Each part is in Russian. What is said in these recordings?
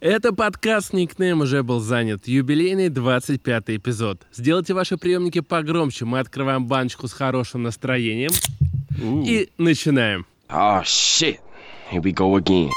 Это подкаст «Никнейм» уже был занят. Юбилейный 25 эпизод. Сделайте ваши приемники погромче. Мы открываем баночку с хорошим настроением. И начинаем. Oh shit. Here we go again.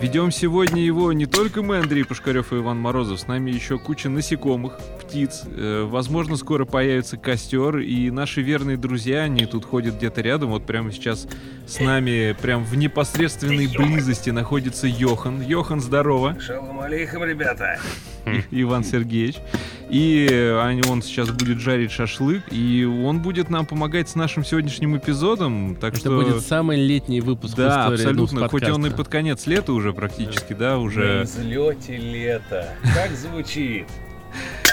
Ведем сегодня его не только мы, Андрей Пушкарев и Иван Морозов, с нами еще куча насекомых, птиц. Э, возможно, скоро появится костер, и наши верные друзья, они тут ходят где-то рядом. Вот прямо сейчас с нами, прям в непосредственной близости находится Йохан. Йохан, здорово. Шалом алейхам, ребята. Иван Сергеевич. И э, он сейчас будет жарить шашлык, и он будет нам помогать с нашим сегодняшним эпизодом. Так Это что... будет самый летний выпуск в Да, истории абсолютно. Нубс Хоть он и под конец лета уже практически, да, На уже взлете лета. Как звучит?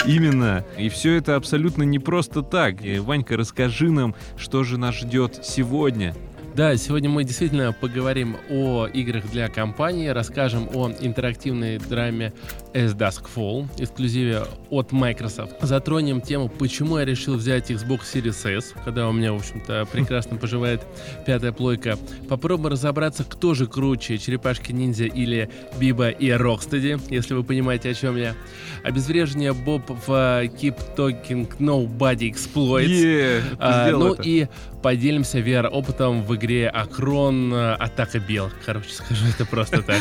именно. И все это абсолютно не просто так. И, Ванька, расскажи нам, что же нас ждет сегодня. Да, сегодня мы действительно поговорим о играх для компании, расскажем о интерактивной драме As Dusk Fall, эксклюзиве от Microsoft. Затронем тему, почему я решил взять Xbox Series S, когда у меня, в общем-то, прекрасно поживает пятая плойка. Попробуем разобраться, кто же круче, Черепашки-ниндзя или Биба и Рокстеди, если вы понимаете, о чем я. Обезвреживание Боб в э, Keep Talking Nobody Exploits. Ты А, ну это. и поделимся VR-опытом в игре Акрон э, Атака Бел. Короче, скажу это просто так.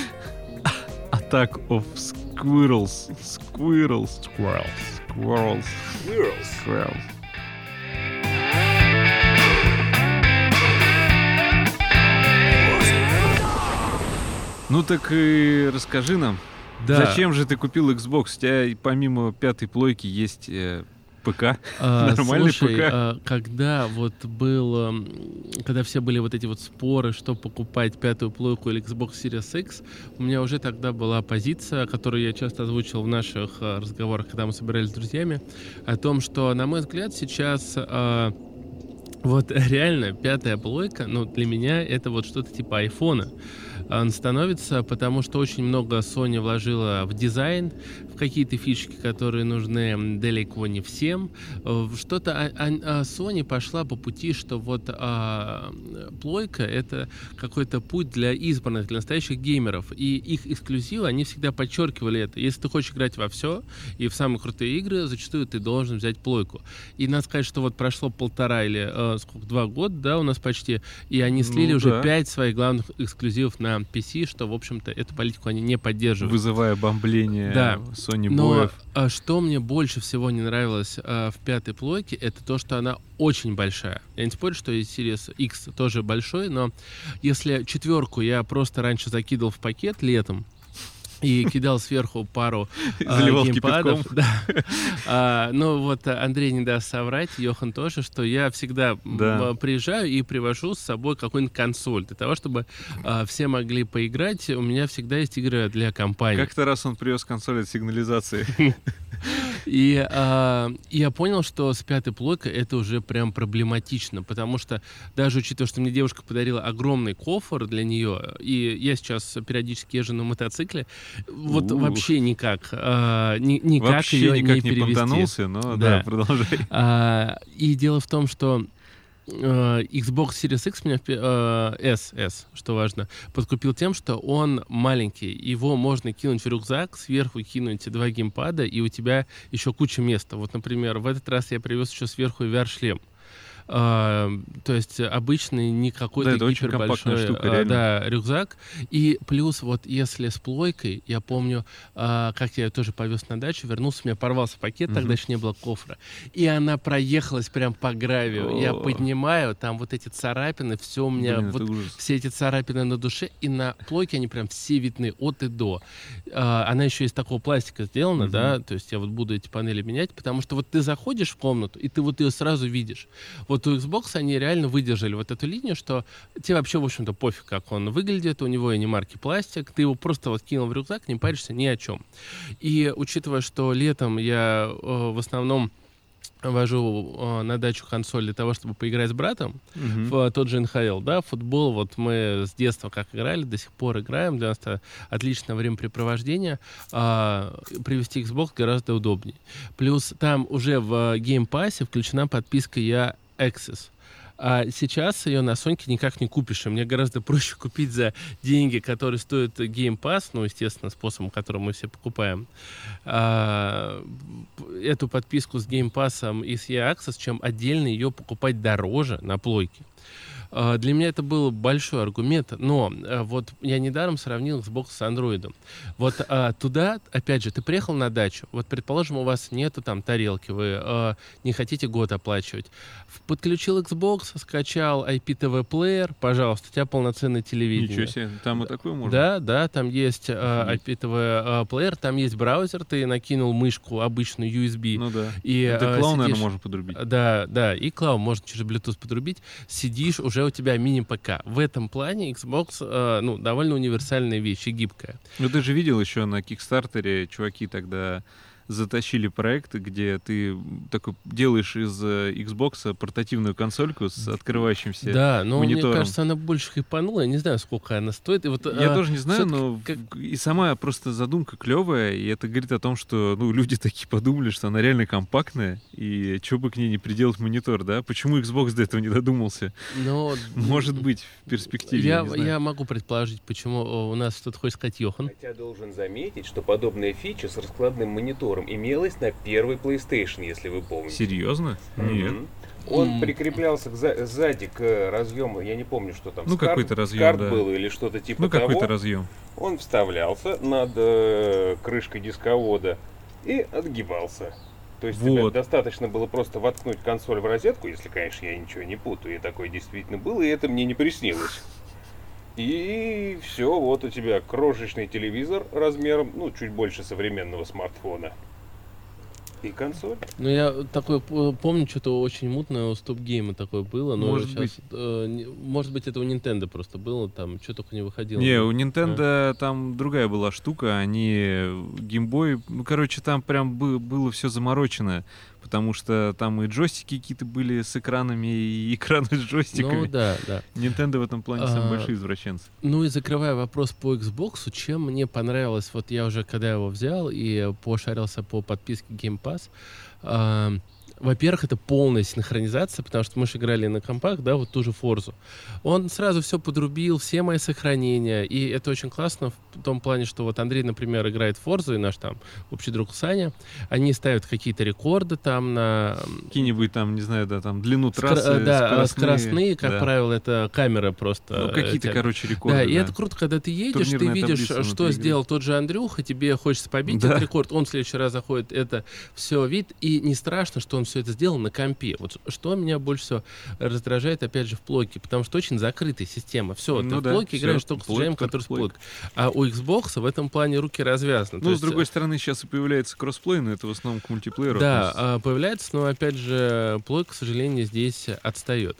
Attack of Squirrels. Squirrels. Squirrels. Squirrels. Squirrels. Ну так и расскажи нам, Да. зачем же ты купил Xbox? У тебя помимо пятой плойки есть э, ПК. А, Нормальный слушай, ПК. а, когда вот был, когда все были вот эти вот споры, что покупать пятую плойку или Xbox Series X, у меня уже тогда была позиция, которую я часто озвучил в наших э, разговорах, когда мы собирались с друзьями, о том, что, на мой взгляд, сейчас э, вот реально пятая плойка, ну, для меня это вот что-то типа айфона. Он становится, потому что очень много Sony вложила в дизайн, в какие-то фишки, которые нужны далеко не всем. Э, Что-то а- а- Sony пошла по пути, что вот а, плойка это какой-то путь для избранных, для настоящих геймеров. И их эксклюзивы, они всегда подчеркивали это. Если ты хочешь играть во все и в самые крутые игры, зачастую ты должен взять плойку. И надо сказать, что вот прошло полтора или э, сколько, два года, да, у нас почти, и они слили Ну уже да. пять своих главных эксклюзивов на PC, что, в общем-то, эту политику они не поддерживают. Вызывая бомбление Да. Sony Но боев. а, что мне больше всего не нравилось а, в пятой плойке, это то, что она очень большая. Я не спорю, что и Series X тоже большой, но если четверку я просто раньше закидывал в пакет летом, и кидал сверху пару а, Заливал геймпадов. Да. А, ну вот Андрей не даст соврать, Йохан тоже, что я всегда Да. а, приезжаю и привожу с собой какую-нибудь консоль. Для того, чтобы а, все могли поиграть, у меня всегда есть игры для компании. Как-то раз он привез консоль от сигнализации. И а, я понял, что с пятой плойкой это уже прям проблематично, потому что даже учитывая, что мне девушка подарила огромный кофр для нее, и я сейчас периодически езжу на мотоцикле, вот Ух. вообще никак, а, ни- никак Вообще ее никак не не перевести. понтанулся, но Да. да, продолжай. А, и дело в том, что э, Xbox Series X меня, э, S, S, что важно, подкупил тем, что он маленький. Его можно кинуть в рюкзак, сверху кинуть два геймпада, и у тебя еще куча места. Вот, например, в этот раз я привез еще сверху VR-шлем. А, то есть обычный не какой-то Да, это очень гипербольшой, штука, а, реально. да, рюкзак. И плюс вот если с плойкой, я помню, а, как я ее тоже повез на дачу, вернулся, у меня порвался пакет, Мгм. тогда еще не было кофра. И она проехалась прям по гравию. Я О. поднимаю, там вот эти царапины, все у меня, Блин, вот все эти царапины на душе, и на плойке они прям все видны от и до. А, она еще из такого пластика сделана, Мгм. да, то есть я вот буду эти панели менять, потому что вот ты заходишь в комнату, и ты вот ее сразу видишь. Вот у Xbox они реально выдержали вот эту линию, что тебе вообще, в общем-то, пофиг, как он выглядит, у него и не марки пластик, ты его просто вот кинул в рюкзак, не паришься ни о чем. И учитывая, что летом я э, в основном вожу э, на дачу консоль для того, чтобы поиграть с братом Мгм. в тот же НХЛ, да, футбол, вот мы с детства как играли, до сих пор играем, для нас это отличное времяпрепровождение, а, привести Xbox гораздо удобнее. Плюс там уже в Game Pass включена подписка я Access. А сейчас ее на Соньке никак не купишь. И мне гораздо проще купить за деньги, которые стоят Game Pass, ну, естественно, способом, которым мы все покупаем, а, эту подписку с Game Pass и с EA Access, чем отдельно ее покупать дороже на плойке. А, Для меня это был большой аргумент, но э, вот я недаром сравнил Xbox с Android. Вот а, туда, опять же, ты приехал на дачу, вот, предположим, у вас нету там тарелки, вы не хотите год оплачивать. Подключил Xbox, скачал IPTV плеер, пожалуйста, у тебя полноценный телевидение. Ничего себе, там и такое можно? Да, да, там есть. IPTV плеер, там есть браузер, ты накинул мышку обычную USB. Ну да. и, Это э, клоун, наверное, сидишь- можно подрубить. Да, да, и клау можно через Bluetooth подрубить. Сидишь, уже у тебя мини-ПК. В этом плане Xbox, э, ну, довольно универсальная вещь и гибкая. Ну ты же видел еще на Кикстартере, чуваки тогда затащили проект, где ты такой делаешь из э, Xbox портативную консольку с открывающимся. Да, но мне монитором. кажется, она больше хайпанула. Я не знаю, сколько она стоит. И вот, Я э, тоже не знаю, но как- и сама просто задумка клевая, и это говорит о том, что ну люди такие подумали, что она реально компактная, и что бы к ней не приделать монитор, да? Почему Xbox до этого не додумался? но, Может быть, в перспективе. Я, Я, я могу предположить, почему э, у нас что-то хочет сказать Йохан. Хотя должен заметить, что подобная фича с раскладным монитором имелась на первой PlayStation, если вы помните. Серьезно? Нет. Он М. прикреплялся к за- сзади к разъему, я не помню, что там. Ну, с карт- какой-то разъем, карт да. был или что-то типа Ну того. какой-то разъем. Он вставлялся над э, крышкой дисковода и отгибался. То есть тебе Вот. достаточно было просто воткнуть консоль в розетку, если, конечно, я ничего не путаю, и такое действительно было, и это мне не приснилось. И все, вот у тебя крошечный телевизор размером, ну, чуть больше современного смартфона. И консоль. Ну, я такое помню, что-то очень мутное у Stop Game такое было, но Может сейчас, э, не- может быть, это у Nintendo просто было, там что только не выходило. Не, у Nintendo там другая была штука, они геймбой, ну короче, там прям бы- было все заморочено, потому что там и джойстики какие-то были с экранами, и экраны с Ну, джойстиками. да, да. Nintendo в этом плане самые А, большие извращенцы. Ну и закрывая вопрос по Xbox, чем мне понравилось, вот я уже когда его взял и пошарился по подписке Game Pass, во-первых, это полная синхронизация, потому что мы же играли на компах, да, вот ту же Форзу. Он сразу все подрубил, все мои сохранения, и это очень классно в том плане, что вот Андрей, например, играет Форзу, и наш там общий друг Саня, они ставят какие-то рекорды там на... Какие-нибудь там, не знаю, да, там длину скор- трассы, э, да, скоростные, скоростные, как да. правило, это камера просто. Ну, какие-то, э, короче, рекорды. Да, и это круто, когда ты едешь, ты Турнирная видишь, таблица что внутри сделал тот же Андрюха, тебе хочется побить Да. этот рекорд, он в следующий раз заходит, это все вид, и не страшно, что он все это сделал на компе. Вот что меня больше всего раздражает, опять же, в плойке, потому что очень закрытая система. Все, Ну ты да, в плойке играешь только с только который с плойкой. А у Xbox в этом плане руки развязаны. Ну, с есть, другой стороны, сейчас и появляется кроссплей, но это в основном к мультиплееру. да, относится. а, появляется, но опять же, плойка, к сожалению, здесь отстает.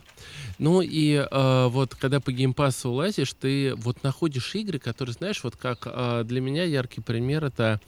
Ну и а, вот когда по геймпасу лазишь, ты вот находишь игры, которые, знаешь, вот как а, для меня яркий пример это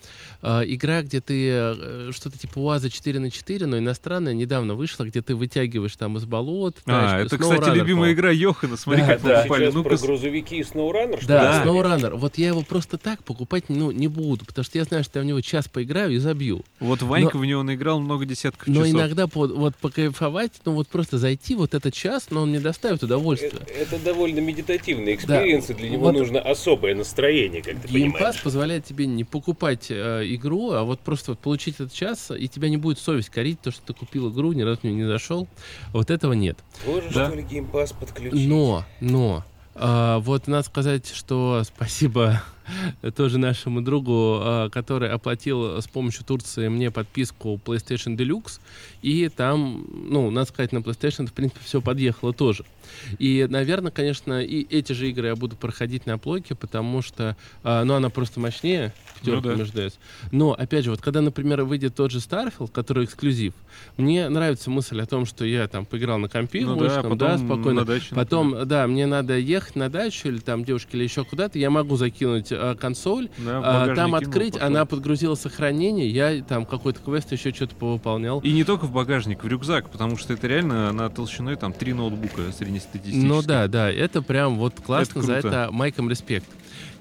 а, игра, где ты э, что-то типа УАЗа 4 на 4, но иностранная, недавно вышла, где ты вытягиваешь там из болот. А, тачку. это, кстати, SnowRunner, любимая игра Йохана. Смотри, Да, как мы да. Сейчас Ну-ка, про грузовики и SnowRunner, что Да, Да. SnowRunner. Вот я его просто так покупать ну, не буду, потому что я знаю, что я в него час поиграю и забью. вот Ванька в него наиграл много десятков Но часов. иногда по- вот покайфовать, ну вот просто зайти вот этот час, но он мне доставит удовольствие. Это, это довольно медитативный experience, и для него Вот- нужно особое настроение, как ты Game Pass понимаешь. позволяет тебе не покупать э, игру, а вот просто вот получить этот час, и тебя не будет совесть корить, то, что ты купил игру, ни разу в нее не зашел. Вот этого нет. Тоже, Да. что ли, Game Pass подключить? Но, но, а, вот надо сказать, что спасибо тоже нашему другу, а, который оплатил с помощью Турции мне подписку PlayStation Deluxe, и там, ну, надо сказать, на PlayStation, в принципе, все подъехало тоже. И, наверное, конечно, и эти же игры я буду проходить на плойке, потому что, а, ну, она просто мощнее, пятерка Ну да. между. Но, опять же, вот когда, например, выйдет тот же Starfield, который эксклюзив, мне нравится мысль о том, что я там поиграл на компе, Ну да, мышкам, да, потом спокойно. на дачу, Потом, да, мне надо ехать на дачу или там девушке или еще куда-то, я могу закинуть консоль, Да, а, там открыть, она подгрузила сохранение, я там какой-то квест еще что-то повыполнял. И не только в багажник, в рюкзак, потому что это реально на толщиной там три ноутбука среднестатистических. Ну да, да, это прям вот классно, Это за это майком респект.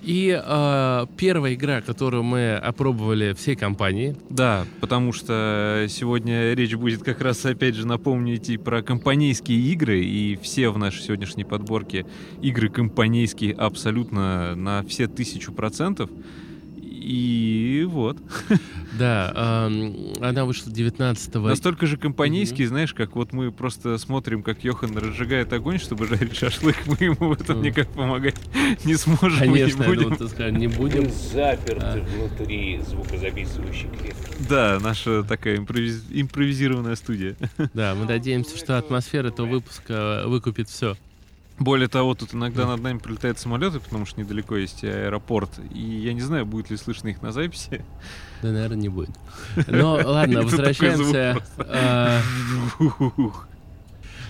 И э, первая игра, которую мы опробовали всей компании, Да, потому что сегодня речь будет как раз, опять же, напомню, идти про компанейские игры, и все в нашей сегодняшней подборке игры компанейские абсолютно на все тысячу процентов. И вот. да, она вышла 19 Настолько же компанейские, знаешь, как вот мы просто смотрим, как Йохан разжигает огонь, чтобы жарить шашлык, мы ему в этом никак помогать не сможем, Конечно, не будем. не Мы будем. заперты А. внутри звукозаписывающей клетки. Да, наша такая импровиз- импровизированная студия. Да, мы надеемся, что атмосфера этого выпуска выкупит все. Более того, тут иногда над нами прилетают самолеты, потому что недалеко есть аэропорт. И я не знаю, будет ли слышно их на записи. Да, наверное, не будет. Но ладно, такой звук возвращаемся Ух.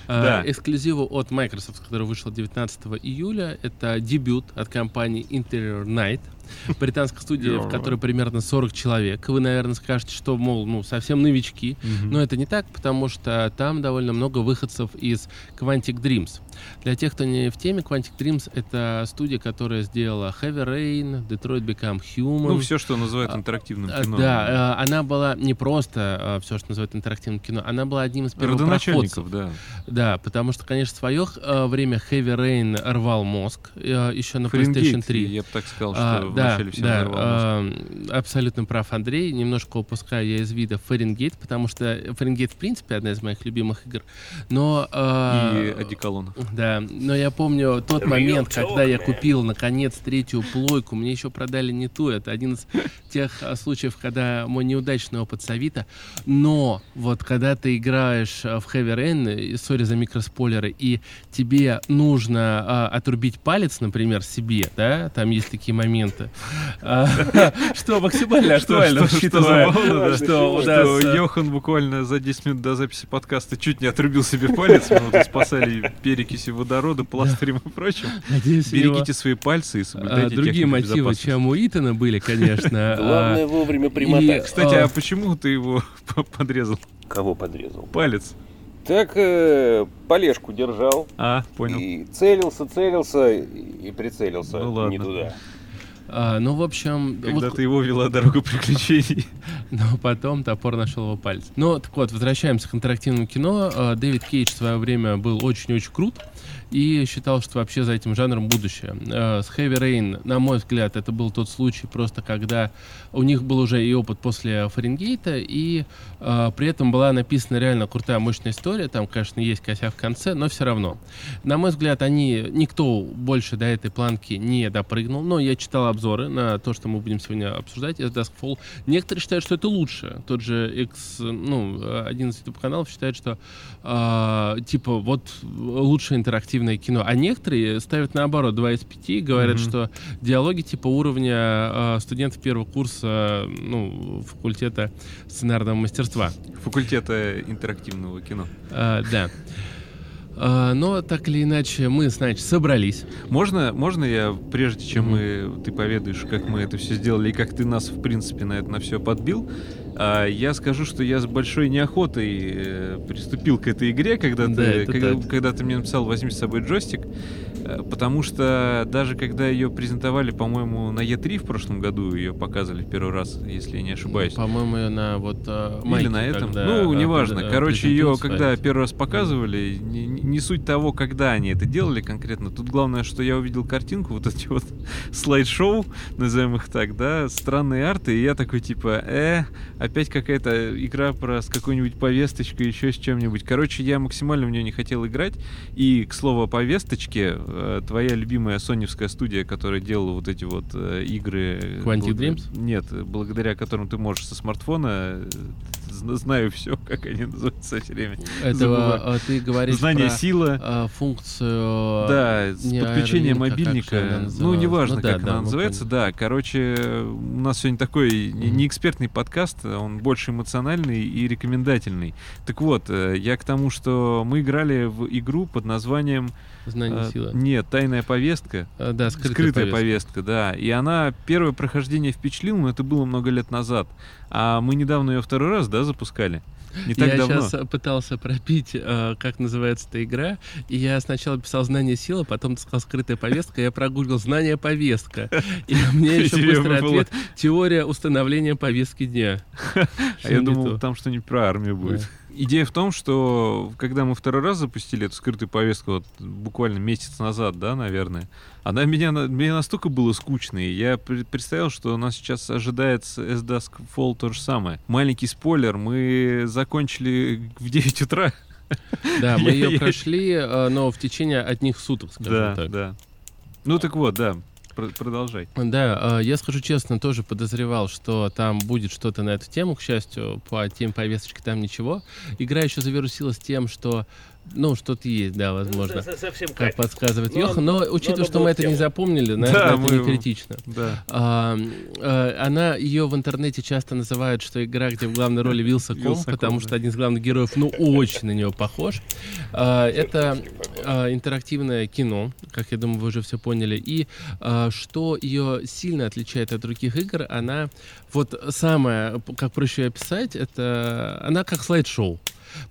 э, Да. эксклюзиву от Microsoft, который вышел 19 июля. Это дебют от компании Interior Night. Британская студия, в которой примерно 40 человек. Вы, наверное, скажете, что, мол, ну, совсем новички. Но это не так, потому что там довольно много выходцев из Quantic Dreams. Для тех, кто не в теме, Quantic Dreams — это студия, которая сделала Heavy Rain, Detroit Become Human. Ну, все, что называют А, интерактивным А, кино. Да, э, она была не просто все, что называют интерактивным кино, она была одним из первопроходцев. Родоначальников, да. Да, потому что, конечно, в свое э, время Heavy Rain рвал мозг э, еще на PlayStation 3. Я бы так сказал, что А, да, вначале всем да, э, абсолютно прав Андрей. Немножко упускаю я из вида Фаренгейт, потому что Фаренгейт, в принципе, одна из моих любимых игр. Но... э, И одеколон. да, но я помню тот момент, когда я купил наконец третью плойку, мне еще продали не ту, это один из тех а, случаев, когда мой неудачный опыт с Авито, но вот когда ты играешь в Heavy Rain, и, сори за микроспойлеры, и тебе нужно а, отрубить палец, например, себе, да, там есть такие моменты, а, что максимально актуально, что учитывая, что Йохан буквально за 10 минут до записи подкаста чуть не отрубил себе палец, мы вот спасали перекиси водорода, пластырем и прочим. Надеюсь, Берегите свои пальцы и а, соблюдайте другие технику мотивы, чем у Итана были, конечно. а, Главное вовремя примотать. Кстати, А. а почему ты его подрезал? Кого подрезал? Палец. Так, э, полежку держал. А, понял. И целился, целился и прицелился Ну ладно. не туда. А, ну, в общем, Когда вот- ты его вела дорогу приключений. но потом топор нашел его палец. Ну, так вот, возвращаемся к интерактивному кино. А, Дэвид Кейдж в свое время был очень-очень крут и считал, что вообще за этим жанром будущее. А, С Heavy Rain, на мой взгляд, это был тот случай просто, когда у них был уже и опыт после Фаренгейта, и а, при этом была написана реально крутая, мощная история. Там, конечно, есть косяк в конце, но все равно. На мой взгляд, они, никто больше до этой планки не допрыгнул, но я читал обзоры на то, что мы будем сегодня обсуждать, это Duskfall. Некоторые считают, что это лучше. Тот же X, ну, один из YouTube каналов считает, что а, типа вот лучшее интерактивное кино. А некоторые ставят наоборот 2 из 5 и говорят, Мгм. что диалоги типа уровня а, студентов первого курса ну, факультета сценарного мастерства. Факультета интерактивного кино. А, да. А, но так или иначе мы, значит, собрались. Можно, можно я, прежде чем Мгм. мы, ты поведаешь, как мы это все сделали и как ты нас, в принципе, на это на все подбил, а, я скажу, что я с большой неохотой э, приступил к этой игре, когда, Да, ты, когда, так. когда ты мне написал «возьми с собой джойстик», э, потому что даже когда ее презентовали, по-моему, на Е3 в прошлом году, ее показывали в первый раз, если я не ошибаюсь. По-моему, на вот а, Или майке, на этом. когда, ну, а, неважно. пред- а, Короче, ее когда первый раз показывали, не, не суть того, когда они это делали конкретно. Тут главное, что я увидел картинку, вот эти вот слайд-шоу, назовем их так, да, странные арты, и я такой типа, э, опять какая-то игра про с какой-нибудь повесточкой, еще с чем-нибудь. Короче, я максимально в нее не хотел играть. И, к слову, о повесточке, э, твоя любимая соневская студия, которая делала вот эти вот э, игры... Quantic Dreams? Нет, благодаря которым ты можешь со смартфона э, знаю все, как они называются все время. Этого забываю. а, ты говоришь Знание про сила. а, функцию... Да, с не подключение же мобильника. Ну, неважно, Ну да, как да, она называется. Да, короче, у нас сегодня такой Мгм. не экспертный подкаст, он больше эмоциональный и рекомендательный. Так вот, э, я к тому, что мы играли в игру под названием... Знание сила. Нет, тайная повестка. А, да, скрытая, Скрытая повестка. повестка, да. И она первое прохождение впечатлила, но это было много лет назад. А мы недавно ее второй раз, да, запускали? Не так я давно. сейчас пытался пропить, э, как называется эта игра, и я сначала писал знание сила, потом сказал скрытая повестка, я прогуглил знание повестка. И мне еще быстрый ответ теория установления повестки дня. А я думал, там что-нибудь про армию будет. Идея в том, что когда мы второй раз запустили эту скрытую повестку, вот буквально месяц назад, да, наверное, она меня, мне настолько было скучно, и я пр- представил, что нас сейчас ожидает с S-Dusk Fall то же самое. Маленький спойлер, мы закончили в 9 утра. Да, мы ее прошли, э, но в течение одних суток, скажем Да, так. да. Ну так вот, да, продолжай. Да, э, я скажу честно, тоже подозревал, что там будет что-то на эту тему. К счастью, по теме повесточки там ничего. Игра еще завирусилась тем, что, ну, что-то есть, да, возможно. Совсем Как подсказывает Ну, Йохан, но учитывая, надо что мы это не тему. запомнили, наверное, Да, это мы- не критично. Да. А, э, она ее в интернете часто называют, что игра, где в главной роли Вилсаком, Вилсаком, потому да. что один из главных героев, ну, очень на него похож. А, это а, интерактивное кино, как я думаю, вы уже все поняли. И а, что ее сильно отличает от других игр, она вот самое, как проще описать, это она как слайд-шоу.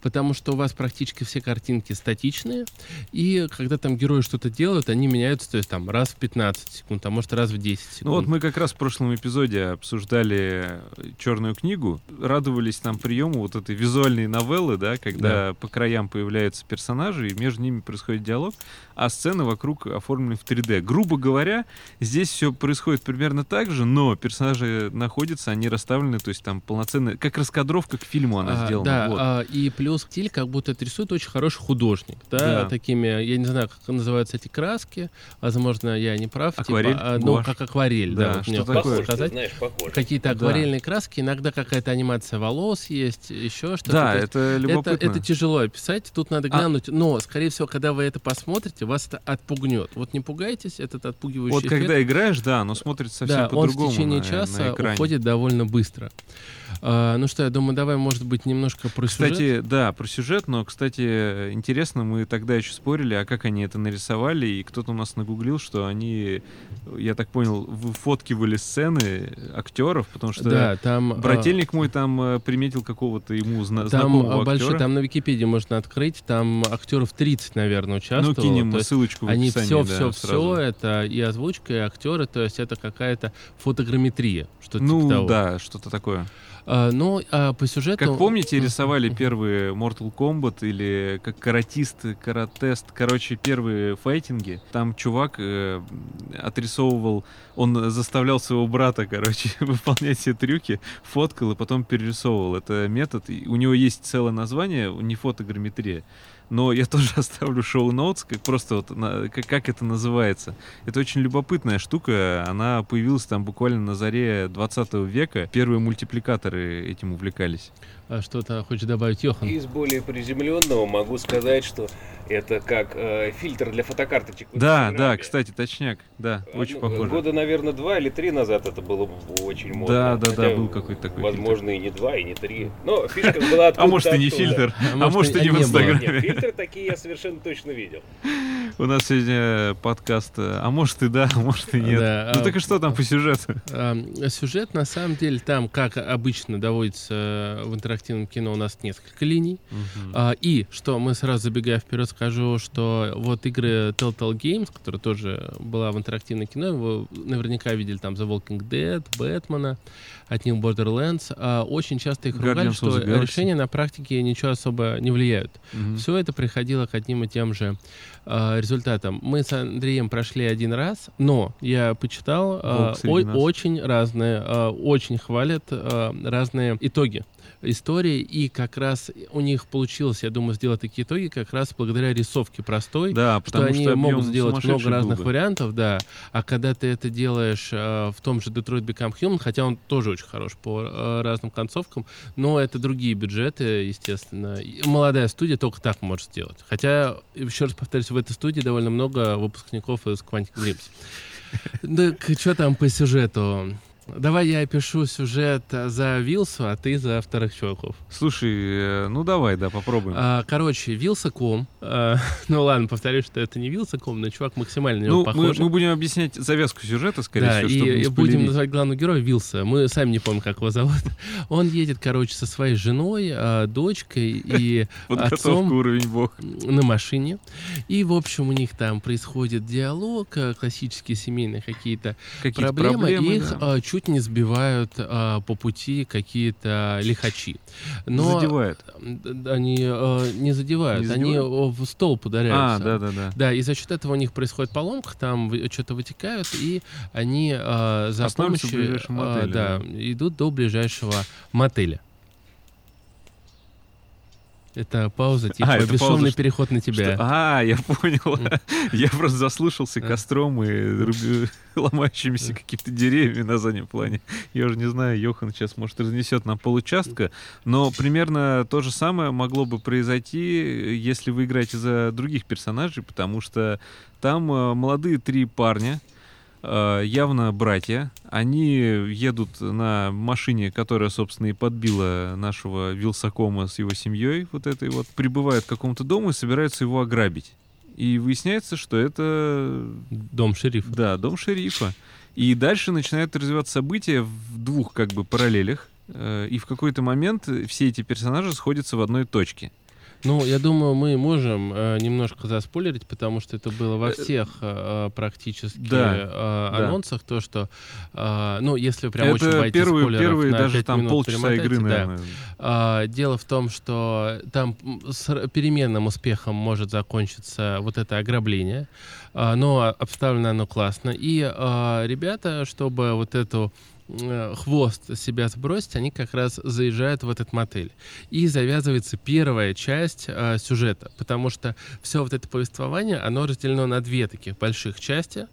Потому что у вас практически все картинки статичные, и когда там герои что-то делают, они меняются, то есть там раз в 15 секунд, а может раз в 10 секунд. Ну вот мы как раз в прошлом эпизоде обсуждали черную книгу, радовались там приему вот этой визуальной новеллы, да, когда по краям появляются персонажи, и между ними происходит диалог, а сцены вокруг оформлены в 3D. Грубо говоря, здесь все происходит примерно так же, но персонажи находятся, они расставлены, то есть там полноценная, как раскадровка к фильму она А, сделана. Да, вот. а, и плюс стиль, как будто это рисует очень хороший художник. Да, Да. такими, я не знаю, как называются эти краски, возможно, я не прав. Акварель, типа, а, ну, как акварель, Да, да, вот что мне такое? сказать. знаешь, похож. Какие-то Да. акварельные краски, иногда какая-то анимация волос есть, еще что-то. да, это это, любопытно. это тяжело описать, тут надо А- глянуть. Но, скорее всего, когда вы это посмотрите, вас это отпугнет. Вот не пугайтесь, этот отпугивающий Вот эффект. когда играешь, да, оно смотрится совсем Да, он в по-другому. течение на- часа на экране. уходит довольно быстро. А, ну что, я думаю, давай, может быть, немножко про сюжет. Кстати, да, про сюжет, но, кстати, интересно, мы тогда еще спорили, а как они это нарисовали, и кто-то у нас нагуглил, что они, я так понял, выфоткивали сцены актеров, потому что да, там... а, брательник мой там э, приметил какого-то ему зна- Там знакомого а, большой, актера. там на Википедии можно открыть, там актеров 30, наверное, ну, участвовало. кинем то есть ссылочку в они все, да, все, сразу. все, это и озвучка, и актеры, то есть это какая-то фотограмметрия, что-то Ну, типа того. да, что-то такое. А, ну, а по сюжету... Как помните, рисовали первые Mortal Kombat или как каратист, каратест, короче, первые файтинги. Там чувак э, отрисовывал, он заставлял своего брата, короче, выполнять все трюки, фоткал и потом перерисовывал. Это метод. У него есть целое название, не фотограмметрия. Но я тоже оставлю шоу-ноутс, как просто вот на- как, как это называется. Это очень любопытная штука. Она появилась там буквально на заре 20 века. Первые мультипликаторы этим увлекались. А что-то хочешь добавить, Йохан? Из более приземленного могу сказать, что это как э, фильтр для фотокарточек. Да, да, кстати, точняк. Да, очень Ну, похоже. Года, наверное, два или три назад это было очень модно. Да, да, да, Хотя, был какой-то такой Возможно, и не два, и не три. Но фишка была А может и не фильтр, А а может, и не в. Инстаграме. Фильтры такие я совершенно точно видел. У нас сегодня подкаст, э, а может и да, а может и нет. Да, Ну а- так и что там по сюжету? А, Сюжет, на самом деле, там, как обычно доводится в интерактивном кино, у нас несколько линий. А, и что мы сразу забегая вперед скажу, что вот игры Telltale Games, которая тоже была в интерактивном кино, вы наверняка видели там The Walking Dead, Бэтмена, от них Borderlands, а, очень часто их ругали, Guardians что решения на практике ничего особо не влияют. Мгм. Все это приходило к одним и тем же а, результатам. Мы с Андреем прошли один раз, но я почитал, а, нас. очень разные, а, очень хвалят а, разные итоги история, и как раз у них получилось, я думаю, сделать такие итоги как раз благодаря рисовке простой, Да, что потому они что могут объем сделать много разных бы. вариантов, да. А когда ты это делаешь э, в том же Detroit Become Human, хотя он тоже очень хорош по э, разным концовкам, но это другие бюджеты, естественно. И молодая студия только так может сделать. Хотя, еще раз повторюсь, в этой студии довольно много выпускников из Quantic Dreams. Так что там по сюжету? Давай я опишу сюжет э, за Вилсу, а ты за вторых чуваков. Слушай, э, ну давай, да, попробуем. А, короче, Вилсаком. а, ну ладно, повторюсь, что это не Вилсаком, но чувак максимально на него ну, мы, похож. мы будем объяснять завязку сюжета, скорее да, всего, чтобы и, не и будем спойлерить. называть главного героя Вилса. Мы сами не помним, как его зовут. Он едет, короче, со своей женой, а, дочкой и отцом уровень бог. на машине. И, в общем, у них там происходит диалог, классические семейные какие-то Какие-то проблемы, проблемы, их да. Чуть не сбивают а, по пути какие-то лихачи. Но д- они а, не задевают, Не они задевают? о, в столб А, ударяются. да-да-да. Да, и за счет этого у них происходит поломка, там что-то вытекают, и они а, за Останавливаются в помощью а, мотеле, да, идут до ближайшего мотеля. Это пауза, типа А, это бесшумный пауза, переход на тебя. Что- А, я понял. Я просто заслушался костром и ломающимися какими-то деревьями на заднем плане. Я уже не знаю, Йохан сейчас, может, разнесет нам получастка, но примерно то же самое могло бы произойти, если вы играете за других персонажей, потому что там э, молодые три парня, явно братья. Они едут на машине, которая, собственно, и подбила нашего Вилсакома с его семьей, вот этой вот, прибывают к какому-то дому и собираются его ограбить. И выясняется, что это, Дом шерифа. да, дом шерифа. И дальше начинают развиваться события в двух как бы параллелях. Э, И в какой-то момент все эти персонажи сходятся в одной точке. Ну, я думаю, мы можем э, немножко заспойлерить, потому что это было во Э, всех э, практически да, э, да. анонсах, то, что, э, ну, если прям очень это боитесь первые, спойлеров, первые на даже 5 там полчаса игры, да. наверное. А, Дело в том, что там с переменным успехом может закончиться вот это ограбление, а, но обставлено оно классно. И а, ребята, чтобы вот эту э, хвост с себя сбросить, они как раз заезжают в этот мотель. И завязывается первая часть а, сюжета, потому что все вот это повествование, оно разделено на две таких больших части.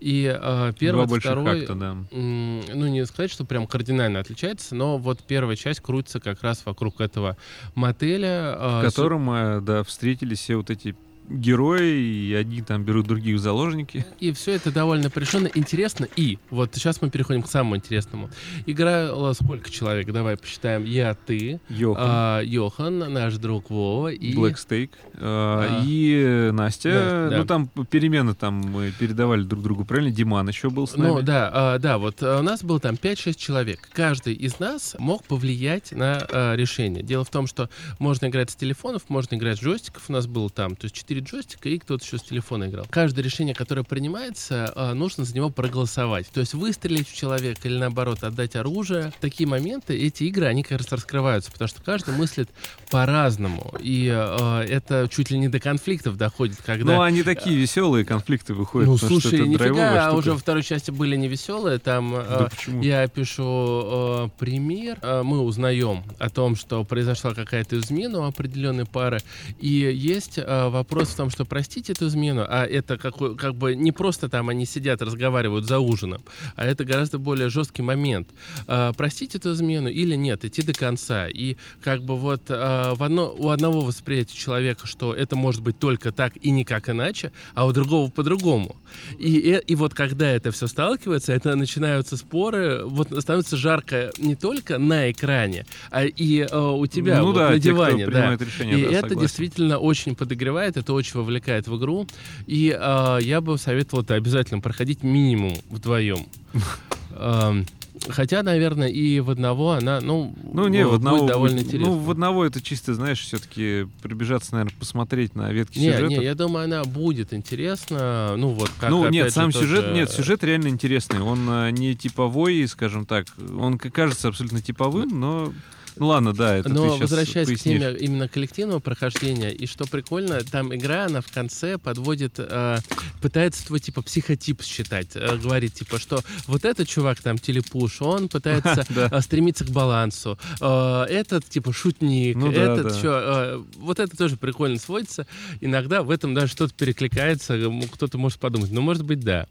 И а, первая, Два второй, да. Ну, не сказать, что прям кардинально отличается, но вот первая часть крутится как раз вокруг этого мотеля. а, в с- котором, э, да, встретились все вот эти герои, и одни там берут других в заложники. И все это довольно пришенно, интересно. И вот сейчас мы переходим к самому интересному. Играло сколько человек? Давай посчитаем. Я, ты, Йохан, а, Йохан, наш друг Вова и... Black Steak, э, А. и Настя. Да, да. Ну, там перемены там мы передавали друг другу, правильно? Диман еще был с нами. Ну да, а, да, вот а, у нас было там 5-6 человек. Каждый из нас мог повлиять на а, решение. Дело в том, что можно играть с телефонов, можно играть с джойстиков. У нас было там, то есть 4 джойстика, и кто-то еще с телефона играл. Каждое решение, которое принимается, а, нужно за него проголосовать. То есть выстрелить в человека или наоборот отдать оружие. В такие моменты эти игры, они как раз раскрываются, потому что каждый мыслит по-разному. И а, это чуть ли не до конфликтов доходит, когда... Ну, они такие веселые конфликты выходят, Ну, что слушай, драйвовая нифига, а штука. уже во второй части были не веселые. Там Да э, почему? я пишу э, пример. Э, мы узнаем о том, что произошла какая-то измена у определенной пары. И есть э, вопрос в том, что простить эту измену, а это какой, как бы не просто там они сидят, разговаривают за ужином, а это гораздо более жесткий момент. Э, простить эту измену или нет, идти до конца. И как бы вот э, в одно, у одного восприятия человека, что это может быть только так и никак иначе, а у другого по-другому. И, и, и вот когда это все сталкивается, это начинаются споры, вот становится жарко не только на экране, а и э, у тебя ну вот да, на те, кто диване. да. решение, И да, это согласен. действительно очень подогревает, это очень вовлекает в игру. И э, я бы советовал это обязательно проходить минимум вдвоем. Хотя, наверное, и в одного она, ну, Ну, не, в будет одного, довольно интересно. ну, в одного это чисто, знаешь, все-таки прибежаться, наверное, посмотреть на ветки Не, сюжетов. не, я думаю, она будет интересна. Ну, вот как, ну, нет, сам же, сюжет, тоже- нет, сюжет реально интересный. Он а, не типовой, скажем так. Он кажется абсолютно типовым, но Ну ладно, да, это Но возвращаясь пояснишь. к теме именно коллективного прохождения, и что прикольно, там игра, она в конце подводит, э, пытается твой типа психотип считать, э, говорит типа, что вот этот чувак там телепуш, он пытается Да. э, стремиться к балансу, э, этот типа шутник, Ну да, этот да. э, вот это тоже прикольно сводится. Иногда в этом даже что-то перекликается, кто-то может подумать, ну может быть да.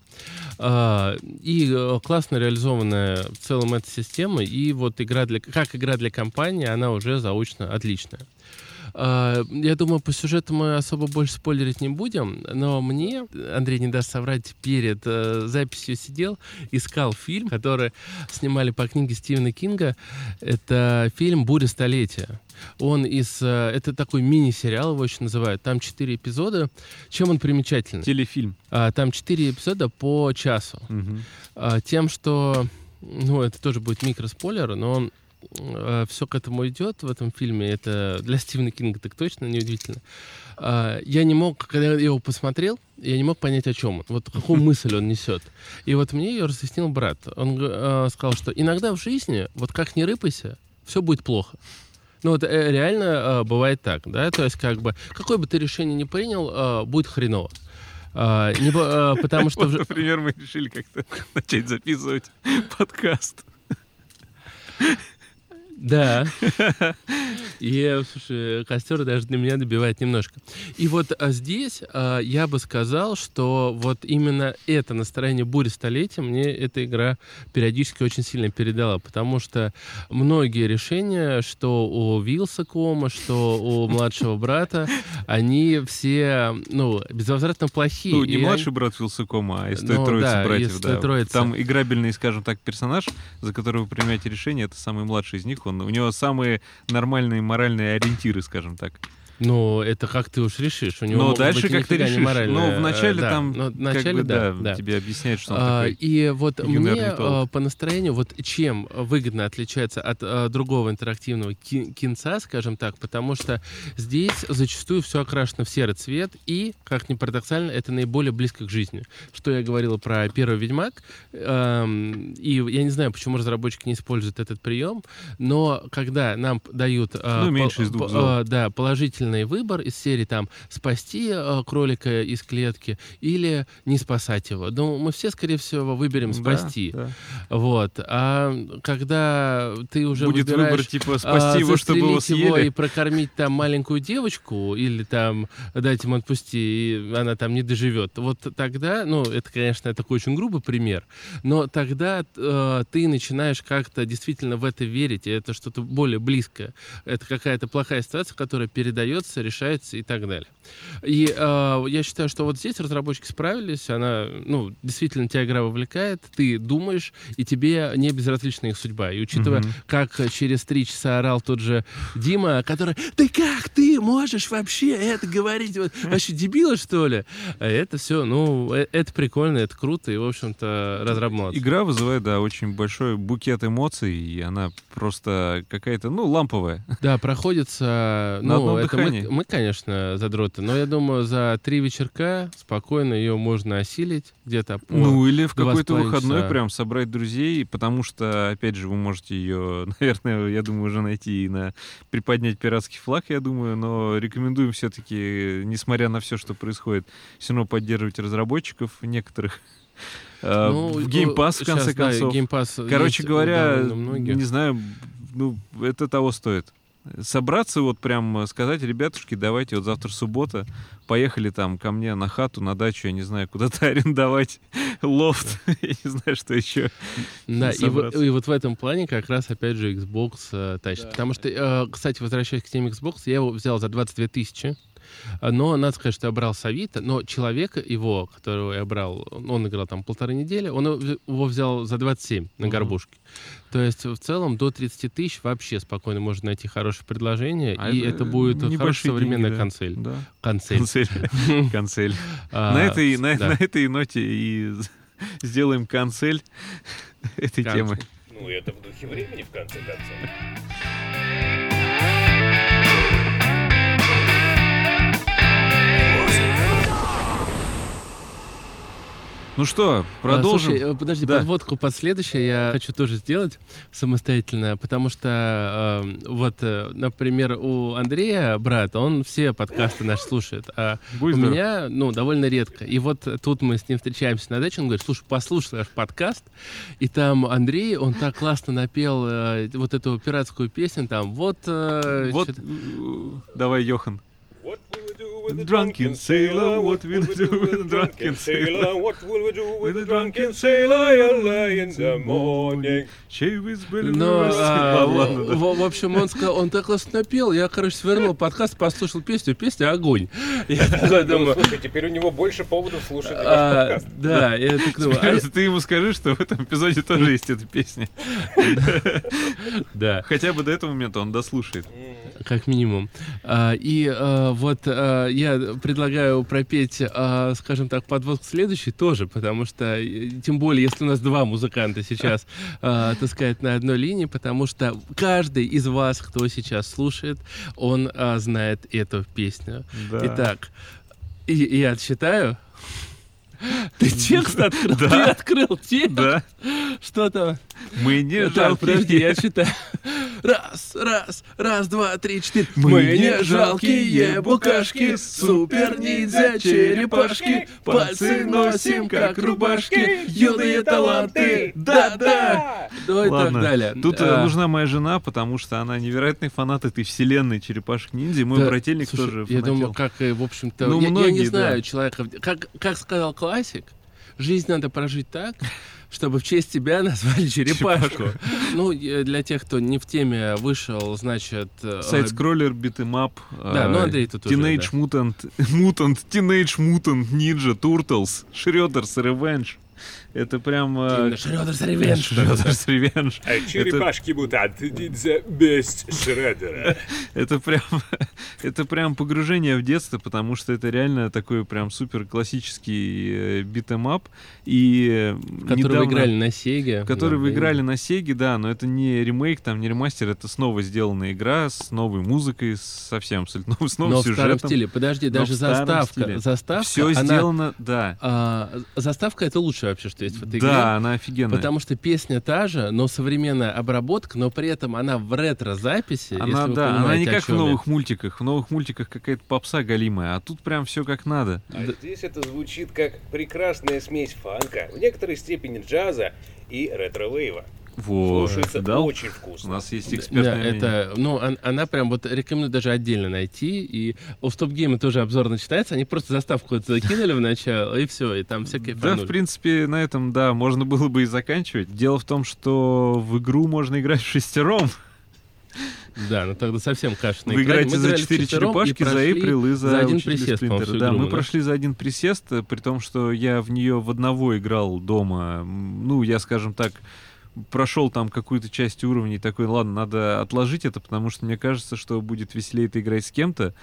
А, И э, классно реализованная в целом эта система, и вот игра для, как игра для компании, она уже заочно отличная. А, Я думаю, по сюжету мы особо больше спойлерить не будем, но мне, Андрей не даст соврать, перед э, записью сидел, искал фильм, который снимали по книге Стивена Кинга. Это фильм «Буря столетия». Он из... э, Это такой мини-сериал, его еще называют. Там четыре эпизода. Чем он примечателен? Телефильм. А, Там четыре эпизода по часу. А, Тем, что... Ну, это тоже будет микроспойлер, но все к этому идет в этом фильме. Это для Стивена Кинга так точно неудивительно. А, Я не мог, когда я его посмотрел, я не мог понять, о чем он. Вот какую мысль он несет. И вот мне ее разъяснил брат. Он э, сказал, что иногда в жизни, вот как не рыпайся, все будет плохо. Ну вот э, реально э, бывает так, да, то есть как бы какое бы ты решение ни принял, э, будет хреново. А, не э, потому что Вот, например, мы решили как-то начать записывать подкаст. Да. И, слушай, костер даже для меня добивает немножко. И вот а, здесь а, я бы сказал, что вот именно это настроение бури столетия мне эта игра периодически очень сильно передала, потому что многие решения, что у Вилсакома, что у младшего брата, они все, ну, безвозвратно плохие. Ну, не И они- младший брат Вилсакома, а из той Ну, троицы да, братьев, да. троицы. Там играбельный, скажем так, персонаж, за которого вы принимаете решение, это самый младший из них. Он, у него самые нормальные моральные ориентиры, скажем так. Ну, это как ты уж решишь. У него Но могут дальше быть как ты решишь. Ну, вначале э, да. там, Ну, как вначале, бы, да, да, да. тебе объясняют, что он А, такой. И вот мне орнитолог. э, по настроению, вот чем выгодно отличается от э, другого интерактивного ки- кинца, скажем так, потому что здесь зачастую все окрашено в серый цвет, и, как ни парадоксально, это наиболее близко к жизни. Что я говорил про первый Ведьмак, эм, и я не знаю, почему разработчики не используют этот прием, но когда нам дают э, Ну, меньше из двух э, да, положительный выбор из серии там спасти э, кролика из клетки или не спасать его. Ну, мы все, скорее всего, выберем Да, спасти. да. Вот. А когда ты уже Будет выбираешь, выбор, типа, а, спасти его, чтобы его застрелить его съели. и прокормить там маленькую девочку, или там дать ему отпусти, и она там не доживет. Вот тогда, ну, это, конечно, такой очень грубый пример, но тогда э, ты начинаешь как-то действительно в это верить, и это что-то более близкое. Это какая-то плохая ситуация, которая передается, решается и так далее. И э, я считаю, что вот здесь разработчики справились, она, ну, действительно тебя игра вовлекает, ты думаешь, и тебе не безразлична их судьба. И учитывая, Мгм. как через три часа орал тот же Дима, который, ты как ты можешь вообще это говорить? Вот, вообще дебила, что ли? А это все, ну, э- это прикольно, это круто, и, в общем-то, разраб. Игра вызывает, да, очень большой букет эмоций, и она просто какая-то, ну, ламповая. Да, проходится, На ну, это мы, мы, конечно, задроты, но я думаю, за три вечерка спокойно ее можно осилить где-то по... Ну, или в какой-то выходной часа. прям собрать друзей, потому что, опять же, вы можете ее, наверное, я думаю, уже найти и на приподнять пиратский флаг, я думаю, но рекомендуем все-таки, несмотря на все, что происходит, все равно поддерживать разработчиков некоторых. э, Ну, ну, Game Pass, в конце да, концов. Game Pass Короче говоря, многих. не знаю, ну, это того стоит. Собраться, вот прям э, сказать, ребятушки, давайте, вот завтра суббота, поехали там ко мне на хату, на дачу, я не знаю, куда-то арендовать лофт, я не знаю, что еще. Да, и, и вот в этом плане как раз, опять же, Xbox э, тащит. Потому что, э, кстати, возвращаясь к теме Xbox, я его взял за 22 тысячи. Но надо сказать, что я брал с Авито, но человека его, которого я брал, он играл там полторы недели, он его- взял за 27 на горбушке. То есть в целом до 30 тысяч вообще спокойно можно найти хорошее предложение, А и это это будет хорошая современная деньги, да. консель. Да. Консель. Канцель. Канцель. А, На этой, на, да. на этой ноте и сделаем канцель этой Канцель. темы. Ну, это в духе времени, в конце концов. Ну что, А, продолжим? Слушай, э, подожди, Да. подводку под следующее я хочу тоже сделать самостоятельно, потому что э, вот, э, например, у Андрея, брат, он все подкасты наши слушает, а Будь у здоров. меня, ну, довольно редко. И вот тут мы с ним встречаемся на даче, он говорит, слушай, послушай наш подкаст, и там Андрей, он так классно напел э, вот эту пиратскую песню, там, вот... э, Вот, давай, Йохан. Do with the Drunken sailor? What will we do with the drunken sailor? What will we do with the drunken sailor early in the morning? Но, а, ладно, да. в, в общем, он сказал, он так классно напел, я, короче, свернул подкаст, послушал песню, песня огонь. Я такой Ну, думаю, слушай, теперь у него больше поводов слушать а, подкаст. да, я так думаю, а, Ты ему скажи, что в этом эпизоде тоже есть эта песня. да, Хотя бы до этого момента он дослушает. Как минимум. А, И а, вот а, я предлагаю пропеть, скажем так, подводку следующий тоже, потому что, тем более, если у нас два музыканта сейчас, так сказать, на одной линии, потому что каждый из вас, кто сейчас слушает, он знает эту песню. Да. Итак, я отсчитаю. Ты текст открыл? Ты открыл текст? Да, Что там? Мы не жалкие. подожди, я читаю. Раз, раз, раз, два, три, четыре. Мы не жалкие букашки, супер-ниндзя черепашки, пальцы носим, как рубашки, юные таланты, да-да! Ну и так далее. тут э, нужна моя жена, потому что она невероятный фанат этой вселенной черепашек-ниндзя. Мой да, брательник тоже Я думаю, как, и, в общем-то, Ну, я, не знаю человека. Как, как сказал классик, жизнь надо прожить так, чтобы в честь тебя назвали черепашку. Ну, э, для тех, кто не в теме, вышел, значит... э, Side-scroller, beat 'em up. Да, ну, Андрей тут Teenage Mutant, Mutant, Teenage Mutant Ninja Turtles, Shredder's Revenge. Это прям... э, Shredder's Revenge. Shredder's Revenge. А черепашки-мутанты ниндзя без Шреддера. Это прям, это прям погружение в детство, потому что это реально такой прям супер классический beat 'em up. И э, Который вы играли на Сеге. Который Да, вы играли на Сеге, да, но это не ремейк, там не ремастер, это снова сделанная игра с новой музыкой, с совсем абсолютно с новым Но в старом сюжетом. стиле. Подожди, даже заставка. стиле. Заставка, Все она, сделано, да. а, заставка это лучшее вообще, что есть в этой игре. Да, она офигенная. Потому что песня та же, но современная обработка, но при этом она в ретро-записи. если Она, вы да, она не как в чём я. новых мультиках. В новых мультиках какая-то попса галимая, а тут прям все как надо. А здесь это звучит как прекрасная смесь фанка, в некоторой степени джаза и ретро-вейва. Вот. Слушается Да, очень У вкусно. нас есть Да, экспертное мнение. это, ну, он- она прям вот рекомендую даже отдельно найти. И у Стоп Гейма тоже обзор начинается. Они просто заставку это закинули в начало, и все, и там всякие Да, в принципе, на этом, да, можно было бы и заканчивать. Дело в том, что в игру можно играть в шестером. Да, ну тогда совсем каша на Вы играете за четыре и черепашки, за Эйприл и за, за один присест, всю Да, игру мы да. прошли за один присест, э, при том, что я в нее в одного играл дома. Ну, я, скажем так, прошел там какую-то часть уровней, такой, ладно, надо отложить это, потому что мне кажется, что будет веселее это играть с кем-то.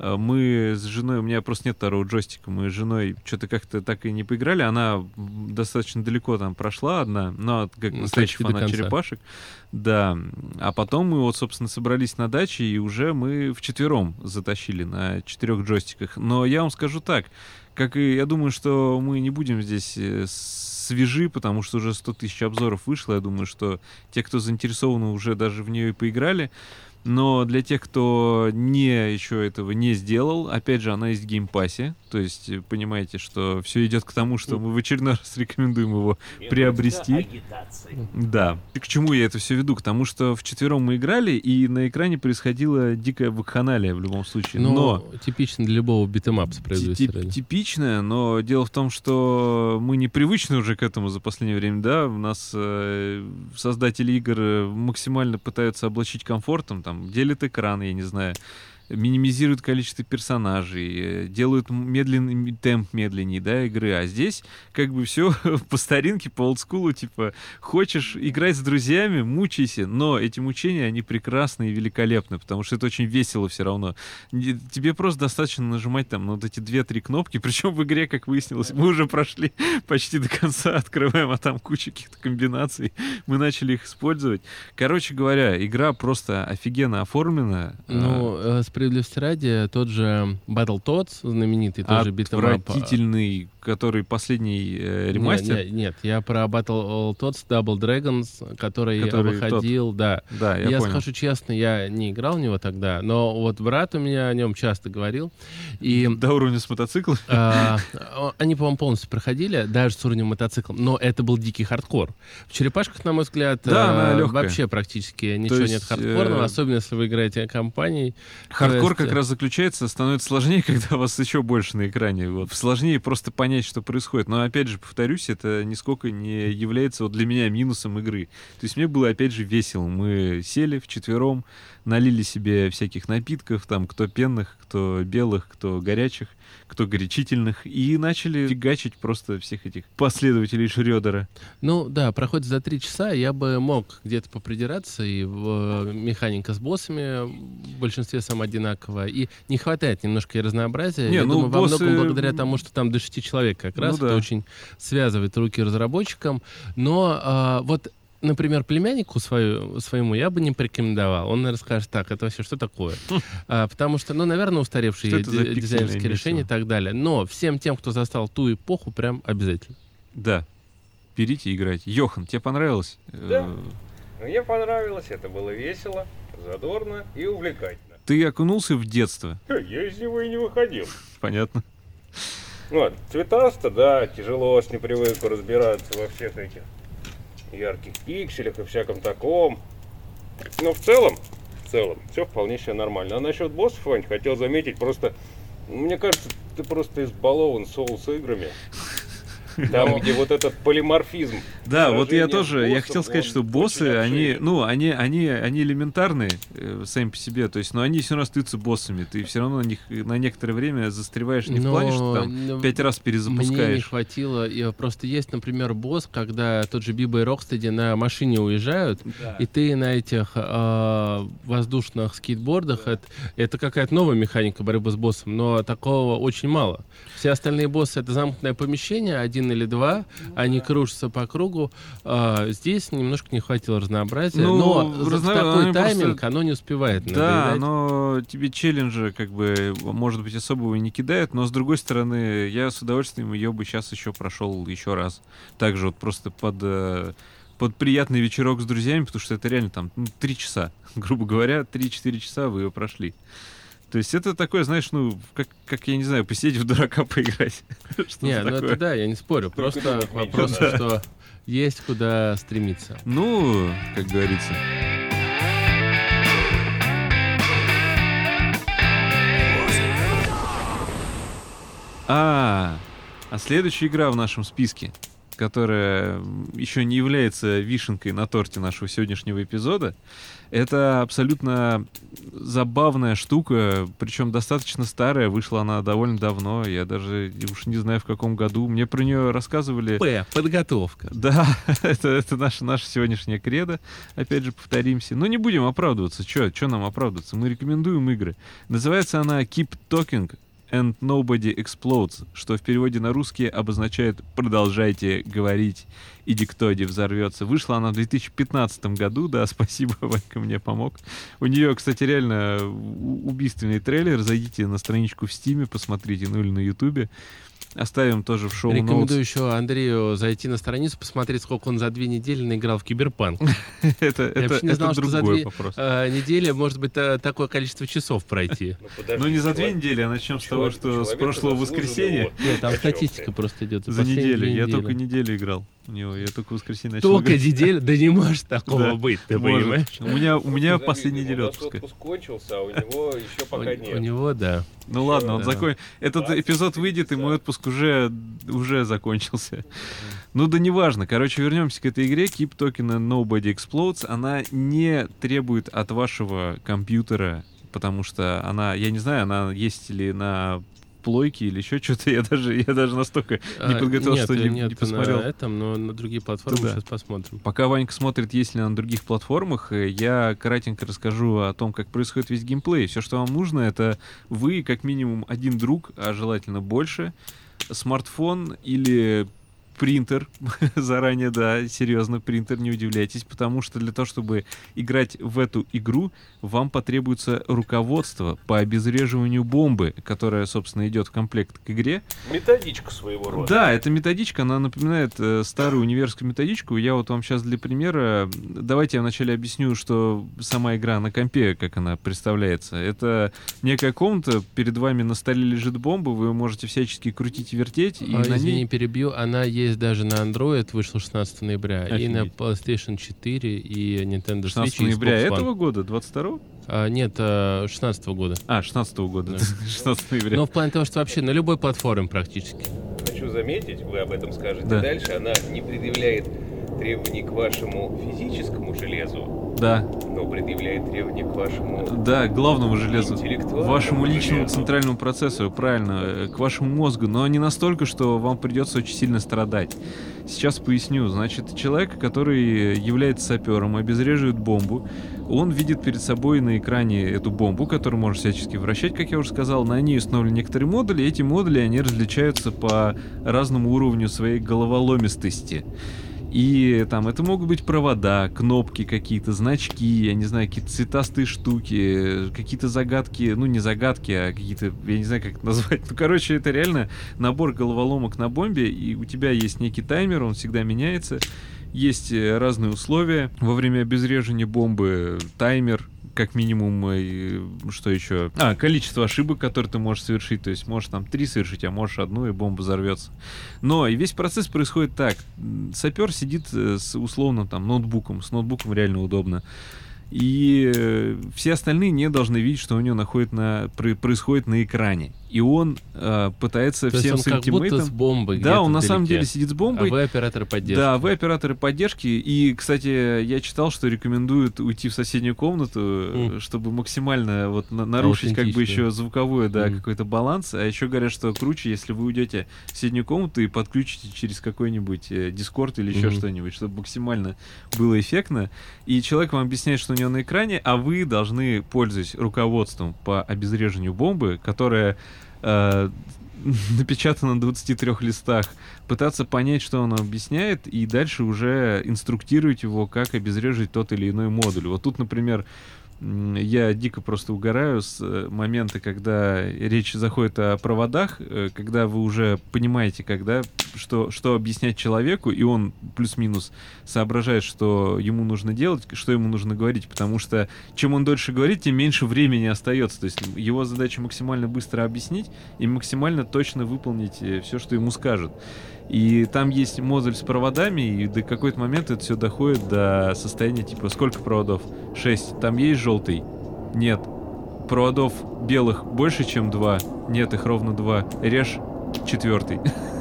Э, Мы с женой, у меня просто нет второго джойстика, мы с женой что-то как-то так и не поиграли. Она достаточно далеко там прошла одна, но как Ну, настоящий фанат черепашек. Да. А потом мы вот, собственно, собрались на даче, и уже мы вчетвером затащили на четырех джойстиках. Но я вам скажу так, как и я думаю, что мы не будем здесь э, свежи, потому что уже 100 тысяч обзоров вышло. Я думаю, что те, кто заинтересованы, уже даже в нее и поиграли. Но для тех, кто не еще этого не сделал, опять же, она есть в геймпассе. То есть, э, понимаете, что все идет к тому, что мы в очередной раз рекомендуем его приобрести. Да. И к чему я это все веду? К тому, что вчетвером мы играли, и на экране происходила дикая вакханалия в любом случае. Ну, но типично для любого битэмапа, справедливости Тип- ради. типичная, но дело в том, что мы не привычны уже к этому за последнее время, да, у нас э, создатели игр э, максимально пытаются облачить комфортом, там, делят экран, я не знаю, минимизируют количество персонажей, э, делают медленный темп медленнее, да, игры, а здесь как бы все по старинке, по олдскулу, типа, хочешь играть с друзьями, мучайся, но эти мучения, они прекрасны и великолепны, потому что это очень весело все равно. Тебе просто достаточно нажимать там на вот эти две-три кнопки, причем в игре, как выяснилось, мы уже прошли почти до конца, открываем, а там куча каких-то комбинаций, мы начали их использовать. Короче говоря, игра просто офигенно оформлена. Ну, э, с справедливости ради, тот же Battletoads, знаменитый, тоже beat 'em up. Отвратительный, который последний э, ремастер. Нет, нет, нет, я про Battletoads Double Dragons, который, Который выходил, да. Да, я, Я, понял. скажу честно, я не играл в него тогда, но вот брат у меня о нем часто говорил. И До уровня с мотоциклом. а, о- они, по-моему, полностью проходили, даже с уровнем мотоцикла, но это был дикий хардкор. В черепашках, на мой взгляд, Да, легкая. вообще практически ничего есть, нет хардкорного, э, особенно если вы играете компанией. Хардкор есть, как раз заключается, становится сложнее, когда вас еще больше на экране. Вот. Сложнее просто понять, что происходит. Но опять же, повторюсь, это нисколько не является вот для меня минусом игры. То есть мне было опять же весело. Мы сели вчетвером, налили себе всяких напитков, там кто пенных, кто белых, кто горячих, кто горячительных, и начали фигачить просто всех этих последователей Шрёдера. Ну да, проходит за три часа, я бы мог где-то попридираться, и в, э, механика с боссами в большинстве сам одинаковая, и не хватает немножко и разнообразия. Не, я ну, думаю, во боссы- многом благодаря тому, что там до шести человек как раз, Ну это да. очень связывает руки разработчикам. Но а, вот Например, племяннику свою, своему я бы не порекомендовал. Он, наверное, скажет, так, это вообще что такое? А, потому что, ну, наверное, устаревшие дизайнерские решения и так далее. Но всем тем, кто застал ту эпоху, прям обязательно. Да. Берите и играйте. Йохан, тебе понравилось? Да. Э, Мне понравилось, это было весело, задорно и увлекательно. Ты окунулся в детство. Я из него и не выходил. Понятно. Вот, цветасто, да, тяжело с непривыку разбираться во всех этих ярких пикселях и всяком таком. Но в целом, в целом, все вполне себе нормально. А насчет боссов, Вань, хотел заметить, просто, мне кажется, ты просто избалован соус играми. Там, где вот этот полиморфизм. Да, вот я тоже, я хотел сказать, что боссы, они, ну, они, они, они элементарные э, сами по себе, то есть, но они все равно остаются боссами, ты все равно на них на некоторое время застреваешь не в плане, что там пять раз Мне не перезапускаешь. хватило. И просто есть, например, босс, когда тот же Биба и Рокстеди на машине уезжают, и ты на этих а, воздушных скейтбордах, это, это какая-то новая механика борьбы с боссом, но такого очень мало. Все остальные боссы это замкнутое помещение, один или два, они кружатся по кругу. А, здесь немножко не хватило разнообразия, Ну, но разно- такой они просто- тайминг оно не успевает Да, надоедать. но тебе челленджа, как бы, может быть, особого не кидает, но с другой стороны, я с удовольствием ее бы сейчас еще прошел еще раз. Также вот просто под, э, под приятный вечерок с друзьями, потому что это реально там ну, три часа, грубо говоря, 3-4 часа вы ее прошли. То есть это такое, знаешь, ну, как, как я не знаю, посидеть в дурака поиграть. Не, ну это да, я не спорю. Просто вопрос, что есть куда стремиться. Ну, как говорится. А, а следующая игра в нашем списке, которая еще не является вишенкой на торте нашего сегодняшнего эпизода, это абсолютно забавная штука, причем достаточно старая, вышла она довольно давно, я даже уж не знаю в каком году. Мне про нее рассказывали... П. Подготовка. Да, это, это наша, наша сегодняшняя кредо. Опять же, повторимся. Но не будем оправдываться. Че нам оправдываться? Мы рекомендуем игры. Называется она Keep Talking and Nobody Explodes, что в переводе на русский обозначает «продолжайте говорить, и Диктоди взорвется». Вышла она в 2015 году, да, спасибо, Ванька мне помог. У нее, кстати, реально убийственный трейлер. Зайдите на страничку в Стиме, посмотрите, ну или на Ютубе. Оставим тоже в шоу Рекомендую еще Андрею зайти на страницу, посмотреть, сколько он за две недели наиграл в Киберпанк. Это, это, не это знал, что за другой две- вопрос. А, Недели, может быть, та- такое количество часов пройти. Ну, Ну не за две недели, а начнем с того, что с прошлого воскресенья. Нет, там статистика просто идет. За неделю. Я только неделю играл у него. Я только воскресенье начал Только неделю? Да не может такого быть, ты понимаешь? У меня, у меня завидуем, неделя у отпуска. отпуск кончился, а у него еще У, пока у нет. него, да. Ну ладно, он Да. закон... Этот 20 эпизод выйдет, и мой часа. Отпуск уже, уже закончился. Ну да неважно. Короче, вернемся к этой игре. Keep and Nobody Explodes. Она не требует от вашего компьютера, потому что она, я не знаю, она есть ли на плойке или еще что-то. Я даже, я даже настолько не А, подготовился, нет, что не, нет, не посмотрел. на этом, но на другие платформы Да. сейчас посмотрим. Пока Ванька смотрит, есть ли на других платформах, э, я кратенько расскажу о том, как происходит весь геймплей. Все, что вам нужно, это вы, как минимум, один друг, а желательно больше, смартфон или принтер. Заранее, да, серьезно, принтер, не удивляйтесь, потому что для того, чтобы играть в эту игру, вам потребуется руководство по обезвреживанию бомбы, которая, собственно, идет в комплект к игре. Методичка своего рода. Да, эта методичка, она напоминает э, старую универскую методичку. Я вот вам сейчас для примера, давайте я вначале объясню, что сама игра на компе, как она представляется. Это некая комната, перед вами на столе лежит бомба, вы можете всячески крутить и вертеть, и А, на извини, ней... перебью. Она есть даже на Android, вышла 16 ноября, и на Офигеть. PlayStation 4, и Nintendo 16 Switch, и ноября Xbox One. этого года, 22 А, нет, а, 16 года. А, 16 года, Да. 16 ноября. Но в плане того, что вообще на любой платформе практически. Хочу заметить, вы об этом скажете Да. дальше, она не предъявляет требований к вашему физическому железу, Да, но предъявляет требования к вашему да, главному железу. Вашему личному железу. центральному процессору, правильно, э, к вашему мозгу, но не настолько, что вам придется очень сильно страдать. Сейчас поясню. Значит, человек, который является сапером, обезвреживает бомбу, он видит перед собой на экране эту бомбу, которую можно всячески вращать, как я уже сказал. На ней установлены некоторые модули, эти модули, они различаются по разному уровню своей головоломистости. И там это могут быть провода, кнопки какие-то, значки, я не знаю, какие-то цветастые штуки, какие-то загадки, ну не загадки, а какие-то, я не знаю, как это назвать. Ну, короче, это реально набор головоломок на бомбе, и у тебя есть некий таймер, он всегда меняется. Есть э, разные условия. Во время обезвреживания бомбы таймер, как минимум, и что еще? А, количество ошибок, которые ты можешь совершить. То есть можешь там три совершить, а можешь одну, и бомба взорвется. Но и весь процесс происходит так. Сапер сидит э, с условно там ноутбуком. С ноутбуком реально удобно. И э, все остальные не должны видеть, что у него находит на, про- происходит на экране. И он э, пытается То всем он своим тиммейтам... с бомбой Да, он на самом деле сидит с А бомбой. вы операторы поддержки. Да, вы операторы поддержки. И, кстати, я читал, что рекомендуют уйти в соседнюю комнату, М. чтобы максимально вот на- нарушить как бы еще звуковой, да, Мгм. какой-то баланс. А еще говорят, что круче, если вы уйдете в соседнюю комнату и подключите через какой-нибудь э, Discord или еще Мгм. что-нибудь, чтобы максимально было эффектно. И человек вам объясняет, что у него на экране, а вы должны, пользуясь руководством по обезвреживанию бомбы, которая э, напечатана на 23 листах, пытаться понять, что он объясняет, и дальше уже инструктировать его, как обезвреживать тот или иной модуль. Вот тут, например, я дико просто угораю с э, момента, когда речь заходит о проводах, э, когда вы уже понимаете, когда что, что объяснять человеку, и он плюс-минус соображает, что ему нужно делать, что ему нужно говорить, потому что чем он дольше говорит, тем меньше времени остается. То есть его задача максимально быстро объяснить и максимально точно выполнить все, что ему скажут. И там есть модуль с проводами, и до какой-то момент это все доходит до состояния типа сколько проводов? 6. Там есть желтый? Нет. Проводов белых больше, чем два? Нет, их ровно два. Режь четвертый.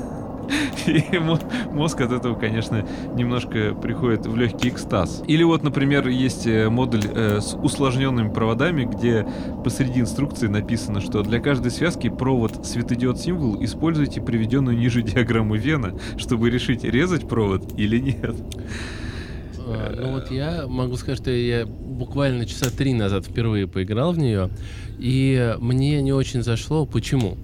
И мо- мозг от этого, конечно, немножко приходит в легкий экстаз. Или вот, например, есть э, модуль э, с усложненными проводами, где посреди инструкции написано, что для каждой связки провод светодиод символ используйте приведенную ниже диаграмму Вена, чтобы решить, резать провод или нет. А, Ну вот я могу сказать, что я буквально часа три назад впервые поиграл в нее, и мне не очень зашло. Почему?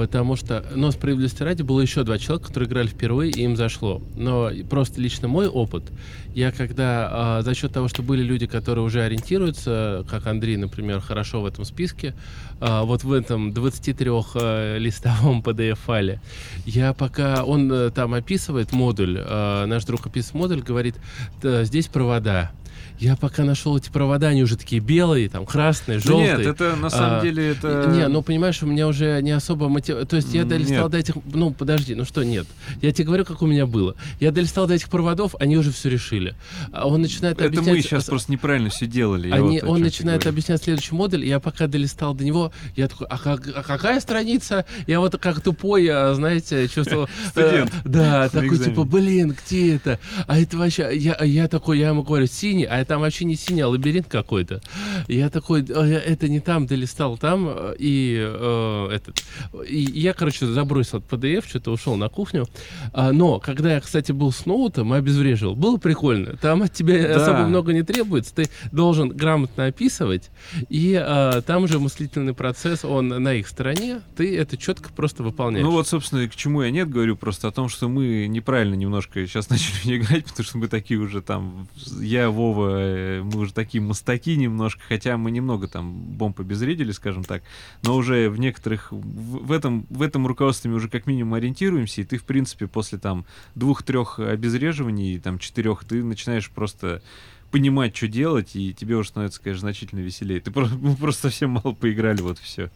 Потому что, но справедливости ради, было еще два человека, которые играли впервые, и им зашло. Но просто лично мой опыт, я когда а, за счет того, что были люди, которые уже ориентируются, как Андрей, например, хорошо в этом списке, а, вот в этом 23-листовом PDF-файле, я пока он э, там описывает модуль, а, наш друг описывает модуль, говорит, «Да, здесь провода. Я пока нашел эти провода, они уже такие белые, там красные, Да желтые. нет, это на самом А, деле это... Не, ну понимаешь, у меня уже не особо мотив... То есть я долистал Нет. до этих... Ну, подожди, ну что нет? Я тебе говорю, как у меня было. Я долистал до этих проводов, они уже все решили. А он начинает Это объяснять... мы сейчас просто неправильно все делали. я Они, вот он начинает объяснять следующий модуль, и я пока долистал до него, я такой, а, как- а какая страница? Я вот как тупой, а, знаете, чувствовал... э, Студент Да, на такой типа, блин, где это? А это вообще... Я, я такой, я ему говорю, синий, а это там вообще не синий, а лабиринт какой-то. Я такой, «А, это не там, ты листал там, и э, этот... И я, короче, забросил этот PDF, что-то ушел на кухню. А, но, когда я, кстати, был с ноутом и обезвреживал, было прикольно. Там от тебя Да. особо много не требуется, ты должен грамотно описывать, и а, там же мыслительный процесс, он на их стороне, ты это четко просто выполняешь. Ну вот, собственно, к чему я нет говорю, просто о том, что мы неправильно немножко сейчас начали играть, потому что мы такие уже там, я, Вова, э, мы уже такие мастаки немножко, хотя мы немного там бомб обезвредили, скажем так, но уже в некоторых, в, этом, в этом руководстве мы уже как минимум ориентируемся, и ты, в принципе, после там двух-трех обезвреживаний, там четырех, ты начинаешь просто понимать, что делать, и тебе уже становится, конечно, значительно веселее. Ты просто, мы просто совсем мало поиграли, вот все.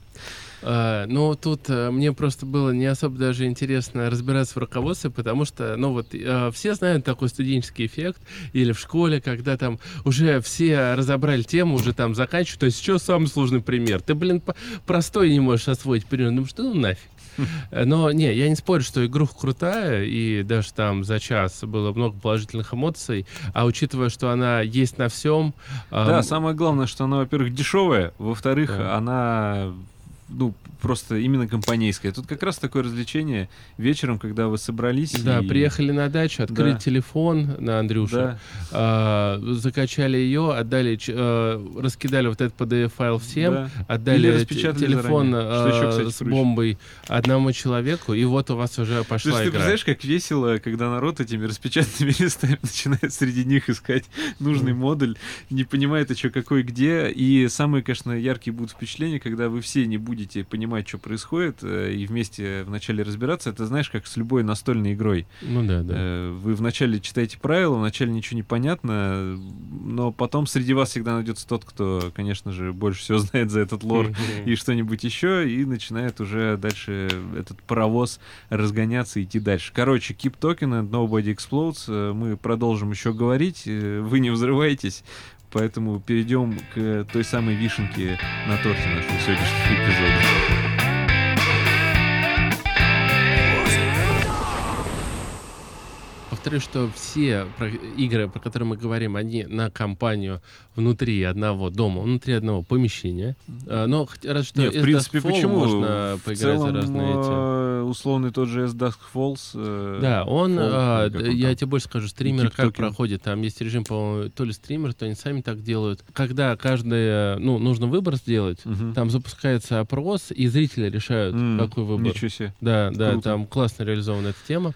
А, ну, тут а, мне просто было не особо даже интересно разбираться в руководстве, потому что, ну вот, а, все знают такой студенческий эффект, или в школе, когда там уже все разобрали тему, уже там заканчивают, то есть что самый сложный пример? Ты, блин, простой не можешь освоить пример, ну что ну нафиг? Э, Но не, я не спорю, что игруха крутая, и даже там за час было много положительных эмоций, а учитывая, что она есть на всем... Да, самое главное, что она, во-первых, дешевая, во-вторых, Да. она ну, просто именно компанейская. Тут как раз такое развлечение вечером, когда вы собрались. Да, и- приехали на дачу, открыли Да. телефон на Андрюше, Да, а, закачали ее, отдали, э, раскидали вот этот PDF-файл всем, да. отдали телефон заранее, что еще, э, кстати, с круче. бомбой одному человеку, и вот у вас уже То пошла есть ты игра. представляешь, как весело, когда народ этими распечатанными листами начинает среди них искать нужный модуль, не понимает, а что, какой, где. И самые, конечно, яркие будут впечатления, когда вы все не будете понимать, что происходит, э, и вместе вначале разбираться. Это знаешь, как с любой настольной игрой. Ну да, да. Э, Вы вначале читаете правила, вначале ничего не понятно, но потом среди вас всегда найдется тот, кто, конечно же, больше всего знает за этот лор и что-нибудь еще, и начинает уже дальше этот паровоз разгоняться и идти дальше. Короче, keep talking and nobody explodes. Э, Мы продолжим еще говорить, вы не взрываетесь, поэтому перейдем к той самой вишенке на торте нашего сегодняшнего эпизода. Повторю, что все игры, про которые мы говорим, они на компанию внутри одного дома, внутри одного помещения. А, Но разве что Нет, в принципе, почему? можно В поиграть целом, за разные эти. э, условный тот же S Dusk Falls. э, Да, он, Fall, а, я там. тебе больше скажу, стримеры как проходит. Там есть режим, по-моему, то ли стример, то они сами так делают. Когда каждый, ну, нужно выбор сделать, Мгм. там запускается опрос, и зрители решают, М, какой выбор. Ничего себе. Да, да, Круто. там классно реализована эта тема.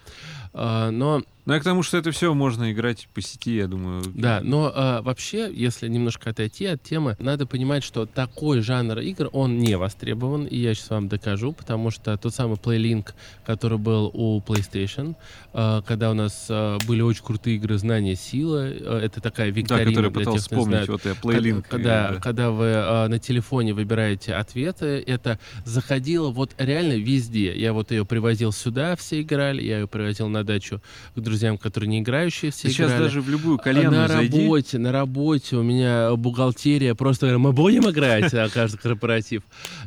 А, но Ну, я к тому, что это все можно играть по сети, я думаю. Да, но а, вообще, если немножко отойти от темы, надо понимать, что такой жанр игр, он не востребован, и я сейчас вам докажу, потому что тот самый PlayLink, который был у PlayStation, а, когда у нас а, были очень крутые игры «Знание силы», а, это такая Да, викторина который для пытался тех, вспомнить. знает. Вот я плейлинг. Когда, когда вы а, на телефоне выбираете ответы, это заходило вот реально везде. Я вот ее привозил сюда, все играли, я ее привозил на дачу к друзьям, которые не играющие, все Сейчас играли. даже в любую кальянную на зайди. работе, на работе у меня бухгалтерия просто говорит, мы будем играть на каждый корпоратив.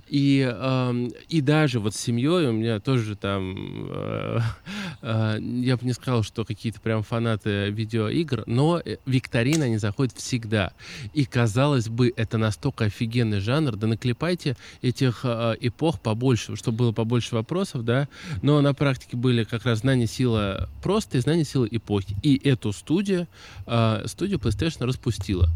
И, и даже вот с семьей у меня тоже там, э, э, я бы не сказал, что какие-то прям фанаты видеоигр, но э, викторины они заходят всегда. И казалось бы, это настолько офигенный жанр, да наклепайте этих э, эпох побольше, чтобы было побольше вопросов, да, но на практике были как раз знания сила просто и знания силы эпохи. И эту студию, э, студию PlayStation распустила.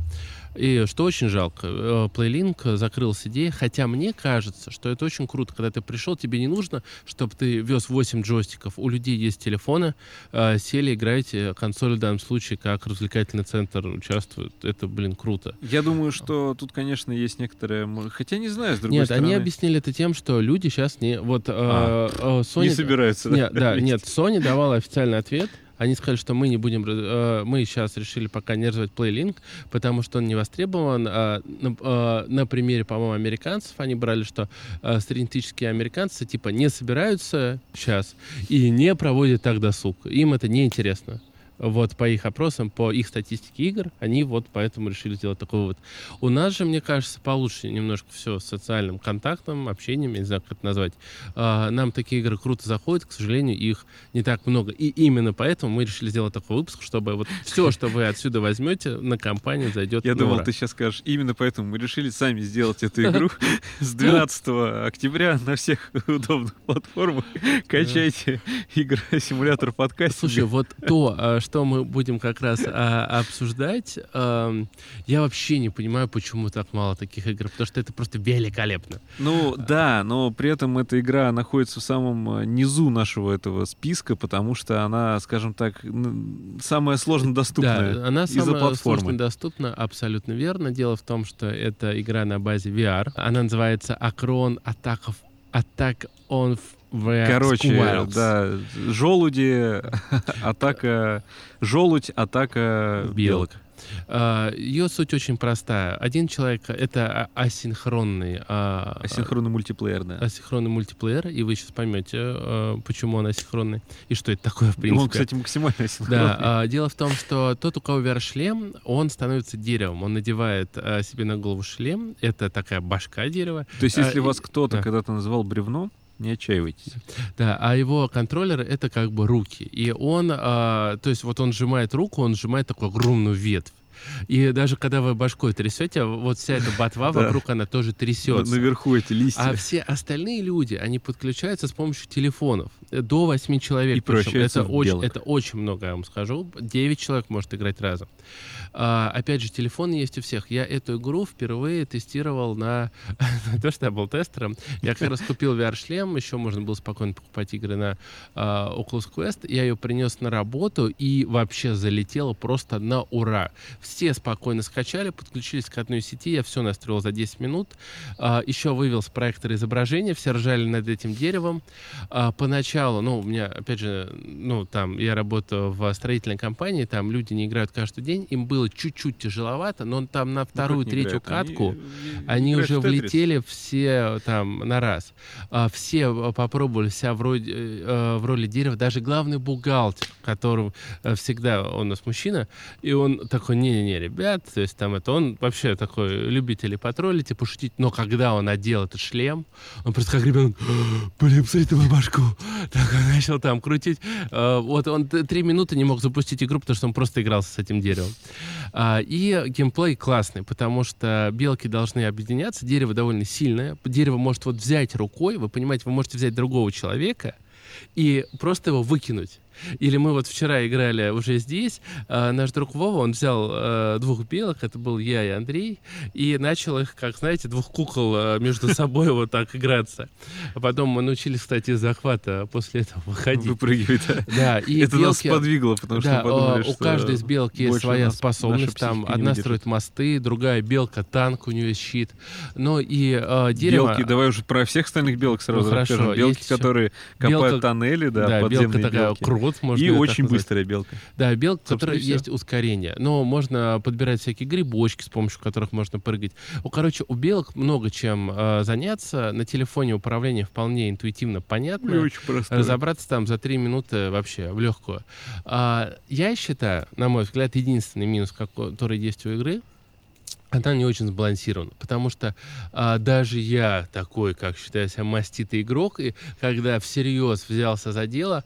И что очень жалко, PlayLink закрыл идеей, хотя мне кажется, что это очень круто, когда ты пришел, тебе не нужно, чтобы ты вез 8 джойстиков, у людей есть телефоны, э, сели, играете, консоль в данном случае как развлекательный центр участвует, это, блин, круто. Я думаю, что тут, конечно, есть некоторые... Хотя не знаю, с другой Нет, стороны. они объяснили это тем, что люди сейчас не... Вот А, э, Sony... Не собираются, да? Нет, да, нет, Sony давала официальный ответ. Они сказали, что мы не будем, э, мы сейчас решили пока не развивать PlayLink, потому что он не востребован. А, на, э, на примере, по-моему, американцев они брали, что э, среднестатистические американцы типа не собираются сейчас и не проводят так досуг. Им это не интересно. Вот по их опросам, по их статистике игр, они вот поэтому решили сделать такой вывод. У нас же, мне кажется, получше немножко все с социальным контактом, общением, я не знаю, как это назвать. А, нам такие игры круто заходят, к сожалению, их не так много. И именно поэтому мы решили сделать такой выпуск, чтобы вот все, что вы отсюда возьмете, на компанию зайдет Я думал, ты сейчас скажешь, именно поэтому мы решили сами сделать эту игру с 12 октября на всех удобных платформах. Качайте игры симулятор подкаст. Слушай, вот то, а, что мы будем как раз а, обсуждать, ам, я вообще не понимаю, почему так мало таких игр, потому что это просто великолепно. Ну да, но при этом эта игра находится в самом э, низу нашего этого списка, потому что она, скажем так, самая сложно доступная Да, она из-за самая платформы. сложно доступна, абсолютно верно. Дело в том, что это игра на базе VR. Она называется Acron Attack of Attack on VR Короче, Squirrels. да, желуди, атака, желудь, атака белок. А, Ее суть очень простая. Один человек — это а- асинхронный, а, Асинхронный мультиплеер, да. асинхронный мультиплеер, и вы сейчас поймете, почему он асинхронный и что это такое, в принципе. Он, кстати, максимально асинхронный. Да, дело в том, что тот, у кого VR-шлем, он становится деревом. Он надевает себе на голову шлем. Это такая башка дерева. То есть, если вас кто-то да. когда-то называл бревном, не отчаивайтесь. Да, а его контроллер — это как бы руки. И он, а, то есть вот он сжимает руку, он сжимает такую огромную ветвь. И даже когда вы башкой трясете, вот вся эта ботва вокруг, она тоже трясется. Наверху эти листья. А все остальные люди, они подключаются с помощью телефонов. До 8 человек. И превращаются это, очень, это очень много, я вам скажу. 9 человек может играть разом. А, опять же, телефон есть у всех. Я эту игру впервые тестировал на... то, что я был тестером. Я как раз купил VR-шлем. Еще можно было спокойно покупать игры на а, Oculus Quest. Я ее принес на работу и вообще залетела просто на ура. Все спокойно скачали, подключились к одной сети. Я все настроил за 10 минут. А, еще вывел с проектора изображения, все ржали над этим деревом. А, поначалу, ну, у меня, опять же, ну, там, я работаю в строительной компании, там люди не играют каждый день, им было чуть-чуть тяжеловато, но там на Ну, вторую, не третью играют? катку Они, они уже влетели все там на раз. А, все э, попробовали себя в роли, э, в роли дерева. Даже главный бухгалтер, который э, всегда, он у нас мужчина, и он такой, не-не-не, ребят, то есть там это он вообще такой любитель и потроллить, и пошутить. Но когда он одел этот шлем, он просто как ребенок, блин, посмотри на башку. Так он начал там крутить. Э, Вот он три минуты не мог запустить игру, потому что он просто игрался с этим деревом. А, И геймплей классный, потому что белки должны объединяться, дерево довольно сильное, дерево может вот взять рукой, вы понимаете, вы можете взять другого человека и просто его выкинуть. Или мы вот вчера играли уже здесь, а, наш друг Вова, он взял э, двух белок, это был я и Андрей, и начал их, как, знаете, двух кукол э, между собой вот так играться. А потом мы научились, кстати, из захвата после этого выходить. Выпрыгивает. да. Да, и Это нас белки- сподвигло, потому что да, подумали, а, что у каждой из белок есть своя нас способность. Там одна выдержит. строит мосты, другая белка танк, у нее щит. Но и э, дерево... Белки, давай уже про всех остальных белок сразу Ну, хорошо. Белки, которые копают белка- тоннели, да, да, белка подземные такая белки. Крут, можно И очень назвать. быстрая белка. Да, белка, у которой есть ускорение. Но можно подбирать всякие грибочки, с помощью которых можно прыгать. Ну, короче, у белок много чем э, заняться. На телефоне управление вполне интуитивно понятно. И очень простая. Разобраться там за три минуты вообще в легкую. А, я считаю, на мой взгляд, единственный минус, который есть у игры, она не очень сбалансирована, потому что а, даже я такой, как считаю себя, маститый игрок, и когда всерьез взялся за дело,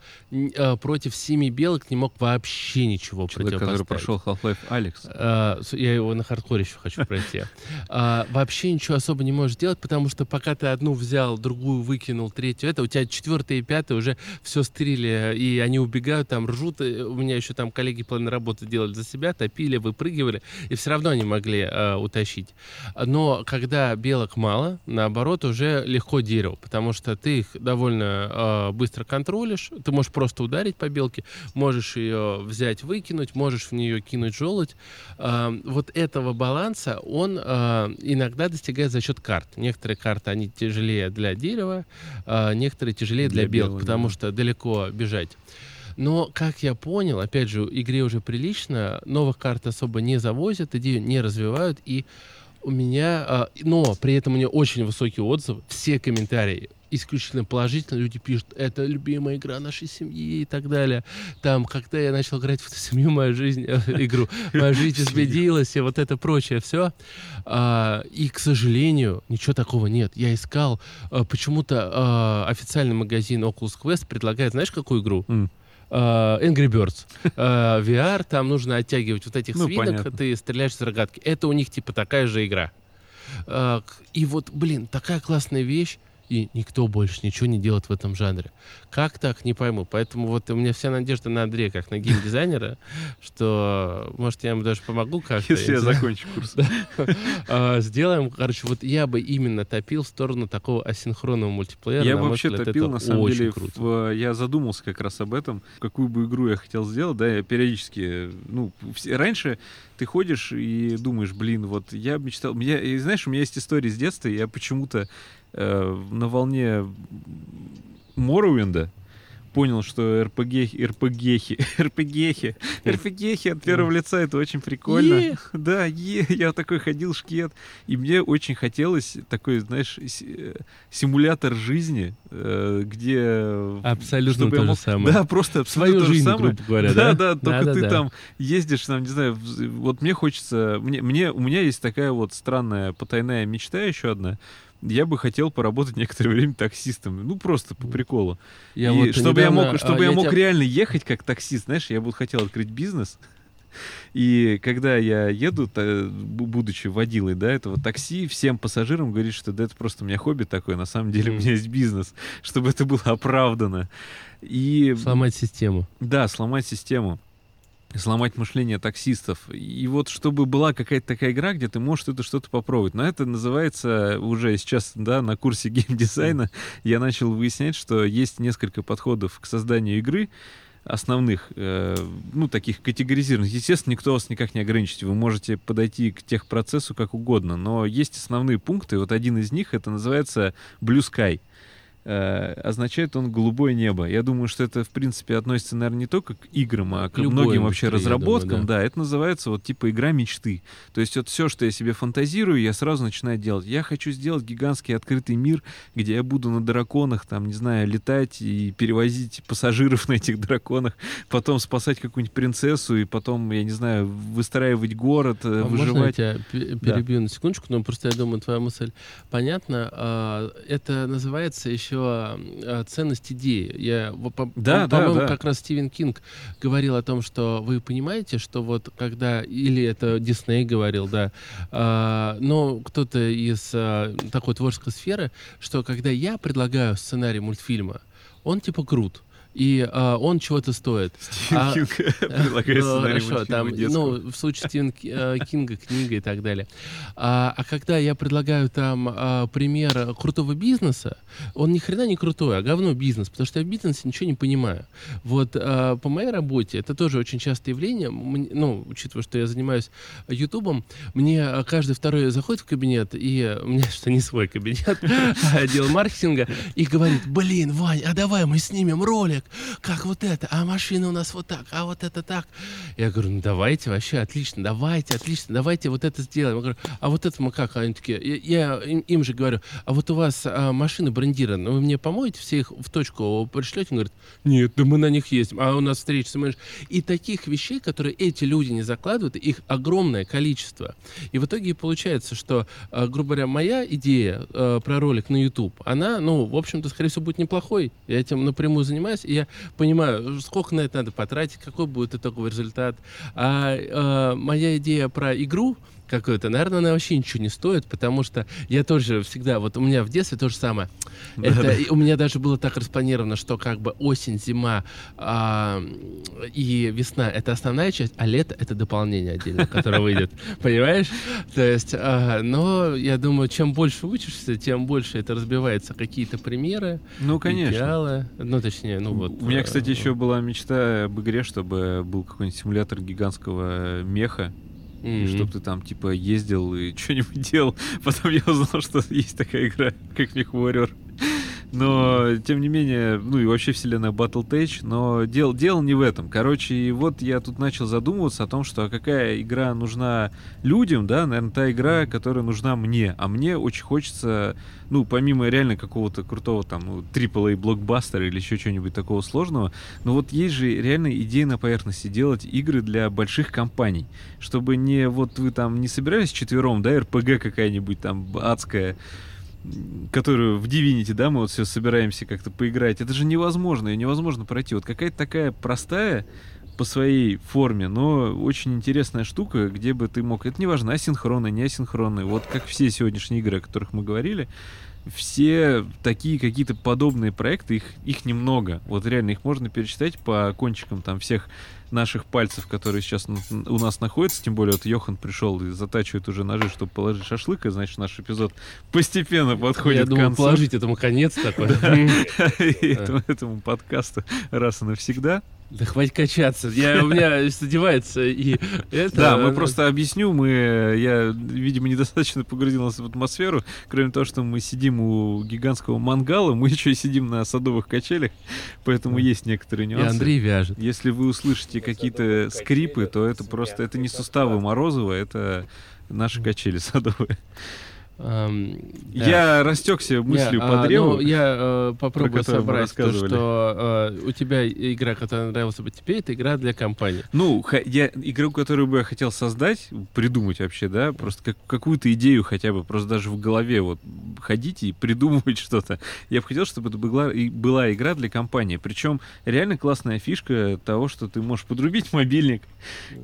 а, против семи белок не мог вообще ничего Человек, который прошел Half-Life Алекс. А, я его на хардкоре еще хочу пройти. А, вообще ничего особо не можешь делать, потому что пока ты одну взял, другую выкинул, третью, это у тебя четвертая и пятая уже все стрили, и они убегают, там ржут. У меня еще там коллеги половину работы делали за себя, топили, выпрыгивали, и все равно они могли а, утащить. Но когда белок мало, наоборот, уже легко дерево, потому что ты их довольно а, быстро контролишь, ты можешь просто ударить по белке, можешь ее взять, выкинуть, можешь в нее кинуть желудь. А, вот этого баланса он а, иногда достигает за счет карт. Некоторые карты, они тяжелее для дерева, а некоторые тяжелее для, Для белок, белок, потому да. что далеко бежать. Но, как я понял, опять же, игре уже прилично, новых карт особо не завозят, идею не развивают, и у меня... а, но при этом у нее очень высокий отзыв, все комментарии исключительно положительно. Люди пишут, это любимая игра нашей семьи и так далее. Там, когда я начал играть в эту семью, моя жизнь, э, игру, моя жизнь изменилась, и вот это прочее все. А, и, к сожалению, ничего такого нет. Я искал, а, почему-то а, официальный магазин Oculus Quest предлагает, знаешь, какую игру? М. А, Angry Birds. А, VR, там нужно оттягивать вот этих Ну, свинок, понятно. ты стреляешь с рогатки. Это у них типа такая же игра. К- И вот, блин, такая классная вещь, и никто больше ничего не делает в этом жанре. Как так, не пойму. Поэтому вот у меня вся надежда на Андрея, как на геймдизайнера, что, может, я ему даже помогу как-то. Если я закончу курс. А, Сделаем, короче, вот я бы именно топил в сторону такого асинхронного мультиплеера. Я вообще топил, на самом деле, в- я задумался как раз об этом, какую бы игру я хотел сделать, да, я периодически, ну, раньше ты ходишь и думаешь, блин, вот я мечтал, и знаешь, у меня есть история с детства, я почему-то э, на волне Моруинда понял, что РПГ, РПГхи, РПГхи, РПГхи от первого лица, это очень прикольно. Е. Да, е, я такой ходил шкет, и мне очень хотелось такой, знаешь, э, симулятор жизни, э, где... Абсолютно чтобы я то же мог- самое. Да, просто абсолютно Свою то же жизнь, самое. грубо говоря, да? да? Да, только ты Да-да-да. там ездишь, там, не знаю, вот мне хочется, мне, мне, у меня есть такая вот странная потайная мечта еще одна. Я бы хотел поработать некоторое время таксистом, ну просто по приколу. Я И вот чтобы я недавно, мог, чтобы а, я мог тебя- реально ехать как таксист, знаешь, я бы хотел открыть бизнес. И когда я еду, бу- будучи водилой, да, этого такси, всем пассажирам говорит, что да, это просто у меня хобби такое, на самом деле у меня есть бизнес, чтобы это было оправдано. И Сломать систему. да, сломать систему. Сломать мышление таксистов. И вот чтобы была какая-то такая игра, где ты можешь это что-то попробовать. Но это называется уже сейчас, да, на курсе геймдизайна я начал выяснять, что есть несколько подходов к созданию игры основных, э, ну, таких категоризированных. Естественно, никто вас никак не ограничит. Вы можете подойти к техпроцессу как угодно, но есть основные пункты. Вот один из них, это называется Blue Sky. Э, означает он голубое небо. Я думаю, что это, в принципе, относится, наверное, не только к играм, а к, любой многим вообще я думаю, разработкам. да. да. это называется вот типа игра мечты. То есть вот все, что я себе фантазирую, я сразу начинаю делать. Я хочу сделать гигантский открытый мир, где я буду на драконах, там, не знаю, летать и перевозить пассажиров на этих драконах, потом спасать какую-нибудь принцессу и потом, я не знаю, выстраивать город, э, А Можно я выживать. тебя пе- Да. перебью на секундочку? Ну, просто я думаю, твоя мысль понятна. А, Это называется еще а, ценность идеи. Я, по- Да, по- да, по-моему, да. как раз Стивен Кинг говорил о том, что вы понимаете, что вот когда, или это Дисней говорил, да, а, но кто-то из а, такой творческой сферы, что когда я предлагаю сценарий мультфильма, он типа крут. И а, он чего-то стоит. А- Кинг предлагает Ну, сценарий хорошо, там, ну, в случае Стивена Ки- э, Кинга, книга и так далее. А, а когда я предлагаю там а, пример крутого бизнеса, он ни хрена не крутой, а говно бизнес, потому что я в бизнесе ничего не понимаю. Вот а, по моей работе это тоже очень частое явление. Мне- ну, учитывая, что я занимаюсь Ютубом, мне а, каждый второй заходит в кабинет, и у меня что не свой кабинет, а отдел маркетинга, и говорит, блин, Вань, а давай мы снимем ролик, как вот это, а машина у нас вот так, а вот это так. Я говорю, ну давайте, вообще отлично, давайте, отлично, давайте вот это сделаем. Я говорю, а вот это мы как? Они такие, я, я им, им же говорю, а вот у вас а, машины брендированы, вы мне помоете все их в точку пришлете? Он говорит, нет, да мы на них ездим, а у нас встреча с менеджером. И таких вещей, которые эти люди не закладывают, их огромное количество. И в итоге получается, что, а, грубо говоря, моя идея а, про ролик на YouTube, она, ну, в общем-то, скорее всего, будет неплохой. Я этим напрямую занимаюсь, я понимаю, сколько на это надо потратить, какой будет итоговый результат. А э, моя идея про игру какую-то, наверное, она вообще ничего не стоит, потому что я тоже всегда, вот у меня в детстве то же самое. Это, и у меня даже было так распланировано, что как бы осень, зима а, и весна — это основная часть, а лето — это дополнение отдельно, которое выйдет. Понимаешь? То есть, а, но я думаю, чем больше учишься, тем больше это разбивается какие-то примеры, Ну, конечно. идеалы. Ну, точнее, ну вот. У меня, кстати, э, еще была мечта об игре, чтобы был какой-нибудь симулятор гигантского меха, мгм. чтобы ты там, типа, ездил и что-нибудь делал. Потом я узнал, что есть такая игра, как MechWarrior. Но, тем не менее, ну и вообще вселенная Battletech, но дел, дело не в этом. Короче, и вот я тут начал задумываться о том, что а какая игра нужна людям, да, наверное, та игра, которая нужна мне. А мне очень хочется, ну, помимо реально какого-то крутого там, ну, AAA блокбастера или еще чего-нибудь такого сложного, но вот есть же реально идея на поверхности делать игры для больших компаний, чтобы не вот вы там не собирались четвером, да, РПГ какая-нибудь там адская, которую в Divinity, да, мы вот все собираемся как-то поиграть, это же невозможно, ее невозможно пройти. Вот какая-то такая простая по своей форме, но очень интересная штука, где бы ты мог... Это не важно, асинхронный, не асинхронный. Вот как все сегодняшние игры, о которых мы говорили, все такие какие-то подобные проекты, их, их немного. Вот реально их можно перечитать по кончикам там всех наших пальцев, которые сейчас у нас находятся. Тем более вот Йохан пришел и затачивает уже ножи, чтобы положить шашлык, и значит наш эпизод постепенно подходит Я к думаю, концу. положить этому конец такой. этому подкасту раз и навсегда. Да хватит качаться. Я, у меня задевается и это... Да, мы просто объясню, мы, я, видимо, недостаточно погрузился в атмосферу, кроме того, что мы сидим у гигантского мангала, мы еще и сидим на садовых качелях, поэтому есть некоторые И нюансы. Андрей вяжет. Если вы услышите какие-то скрипы, то это просто, это не суставы Морозова, это наши качели садовые. Ам, да. Я растекся мыслью Не, по а, древу. ну, я э, попробую собрать то, что э, у тебя игра, которая нравилась бы тебе, это игра для компании. Ну, я игру, которую бы я хотел создать, придумать вообще, да, просто как, какую-то идею хотя бы, просто даже в голове вот ходить и придумывать что-то. Я бы хотел, чтобы это была, и была игра для компании. Причем реально классная фишка того, что ты можешь подрубить мобильник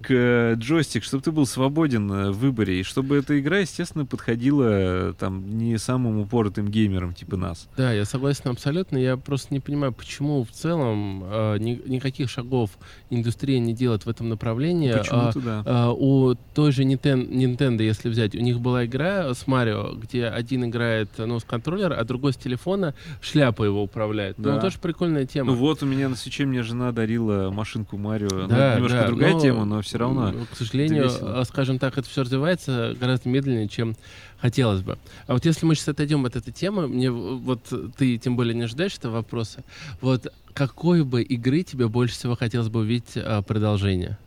к э, джойстик, чтобы ты был свободен э, в выборе, и чтобы эта игра, естественно, подходила э, там не самым упоротым геймерам типа нас. Да, я согласен абсолютно. Я просто не понимаю, почему в целом э, ни- никаких шагов индустрия не делает в этом направлении. А, Почему-то да. а, у той же Nintendo, Nintendo, если взять, у них была игра с Марио, где один играет ну, с контроллера, а другой с телефона шляпа его управляет. Да. Ну, тоже прикольная тема. Ну вот у меня на свече мне жена дарила машинку Марио. Ну, Да, это немножко да, другая но, тема, но все равно. м, К сожалению, а, скажем так, это все развивается гораздо медленнее, чем хотелось бы. А вот если мы сейчас отойдем от этой темы, мне вот ты тем более не ожидаешь этого вопроса, вот какой бы игры тебе больше всего хотелось бы увидеть а, продолжение?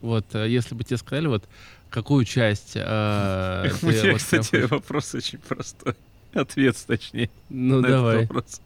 Вот, а, если бы тебе сказали, вот какую часть а, ты вот кстати, вопрос очень простой. Ответ, точнее, ну давай. этот вопрос.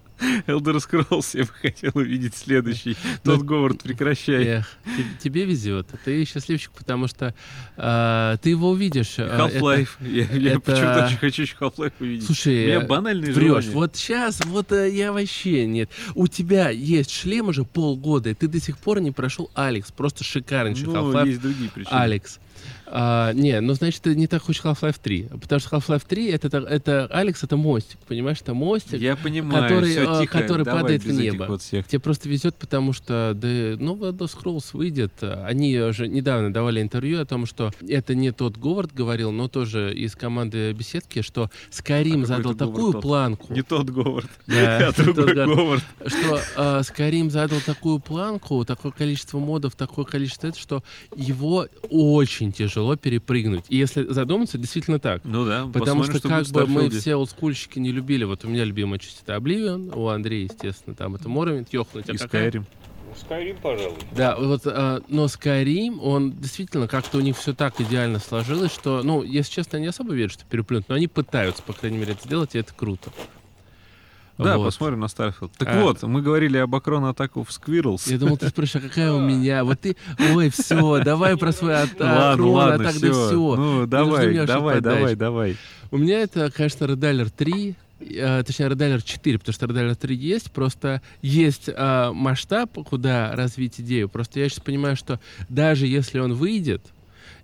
Elder Scrolls я бы хотел увидеть следующий. Тот Говард, прекращай. Эх, те- тебе везет. Ты счастливчик, потому что а, ты его увидишь. а, это- Half-Life. Я, я это- почему-то очень хочу еще Half-Life увидеть. Слушай, У меня э, банальные Врешь. желания. Вот сейчас, вот э, я вообще нет. У тебя есть шлем уже полгода, и ты до сих пор не прошел Алекс. Просто шикарнейший Ну, Half-Life есть другие причины. Алекс. А, не, ну значит, ты не так хочешь Half-Life 3. Потому что Half-Life 3 это, та- это Алекс, это мостик, понимаешь, это мостик. Я понимаю, который, всё, а, тихо, который давай падает в небо. вот всех. Тебе просто везет, потому что да, новый Elder Scrolls выйдет. Они уже недавно давали интервью о том, что это не тот Говард говорил, но тоже из команды беседки, что Skyrim А задал это такую тот? планку. Не тот Говард, Да, а другой Говард. Что э, Skyrim задал такую планку, такое количество модов, такое количество это, что его очень тяжело перепрыгнуть. И если задуматься, действительно так. Ну да, Потому что будет как бы мы Старфилде. все олдскульщики не любили, вот у меня любимая часть это Oblivion, у Андрея, естественно, там это Йохан, у тебя И какая? Skyrim. Skyrim, пожалуй. Да, вот, а, но Skyrim, он действительно как-то у них все так идеально сложилось, что, ну, если честно, я не особо верю, что переплюнут, но они пытаются, по крайней мере, это сделать, и это круто. Да, Вот. посмотрим на Starfield. Так А. вот, мы говорили об Акрон атаку в Squirrels. Я думал, ты спросишь, а какая у меня? Вот ты, ой, все, давай про свой Акрон, ладно, а да все. Ну, давай, давай, давай, давай. У меня это, конечно, Alert 3, э, точнее, Alert 4, потому что Alert 3 есть, просто есть а, масштаб, куда развить идею. Просто я сейчас понимаю, что даже если он выйдет,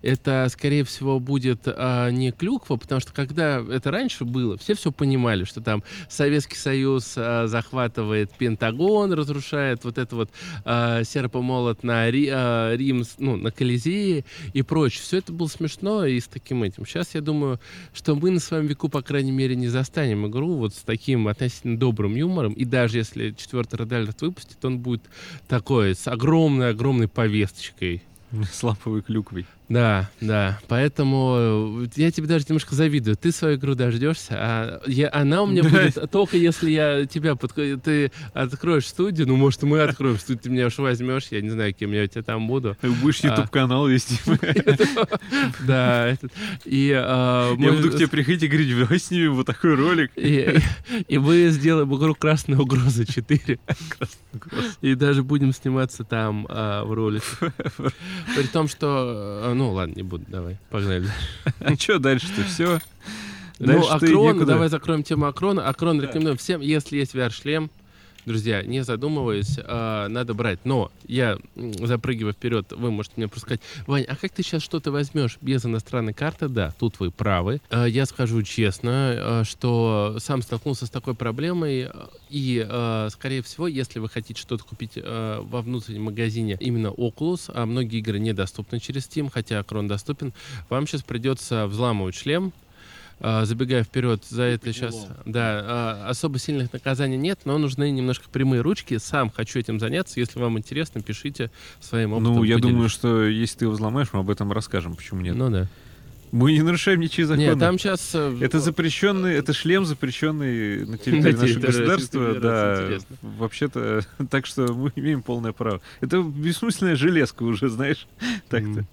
это, скорее всего, будет а, не клюква, потому что когда это раньше было, все все понимали, что там Советский Союз а, захватывает Пентагон, разрушает вот это вот а, серпомолот на Ри- а, Рим, ну, на Колизее и прочее. Все это было смешно и с таким этим. Сейчас я думаю, что мы на своем веку, по крайней мере, не застанем игру вот с таким относительно добрым юмором. И даже если четвертый Alert выпустит, он будет такой, с огромной-огромной повесточкой. С ламповой клюквой. Да, да. Поэтому э, я тебе даже немножко завидую. Ты свою игру дождешься, а я- она у меня будет только если я тебя под... ты откроешь студию. Ну, может, мы откроем студию, ты меня уж возьмешь. Я не знаю, кем я у тебя там буду. Будешь А. YouTube-канал вести. Да, и а, Я буду к тебе приходить и говорить, давай снимем вот такой ролик. И, и мы сделаем игру «Красная угроза 4». И даже будем сниматься там а, в ролике. При том, что... Ну, ладно, не буду, давай, погнали. А что дальше-то? Все? Ну, Акрон, давай закроем тему Акрона. Акрон рекомендуем всем, если есть VR-шлем, друзья, не задумываясь, а, надо брать. Но я, м, запрыгивая вперед, вы можете мне просто сказать, Вань, а как ты сейчас что-то возьмешь без иностранной карты? Да, тут вы правы. А, Я скажу честно, а, что сам столкнулся с такой проблемой, и, а, скорее всего, если вы хотите что-то купить а, во внутреннем магазине именно Oculus, а многие игры недоступны через Steam, хотя Акрон доступен, вам сейчас придется взламывать шлем, забегая вперед, за это сейчас, да, а, особо сильных наказаний нет, но нужны немножко прямые ручки. Сам хочу этим заняться. Если вам интересно, пишите своим опытом. Ну, я поделюсь. думаю, что если ты его взломаешь, мы об этом расскажем. Почему нет? Ну да. Мы не нарушаем ничьи законы. Нет, там сейчас... Это запрещенный, это шлем запрещенный на территории нашего государства, да. Вообще-то, так что мы имеем полное право. Это бессмысленная железка уже, знаешь, так-то. Нет,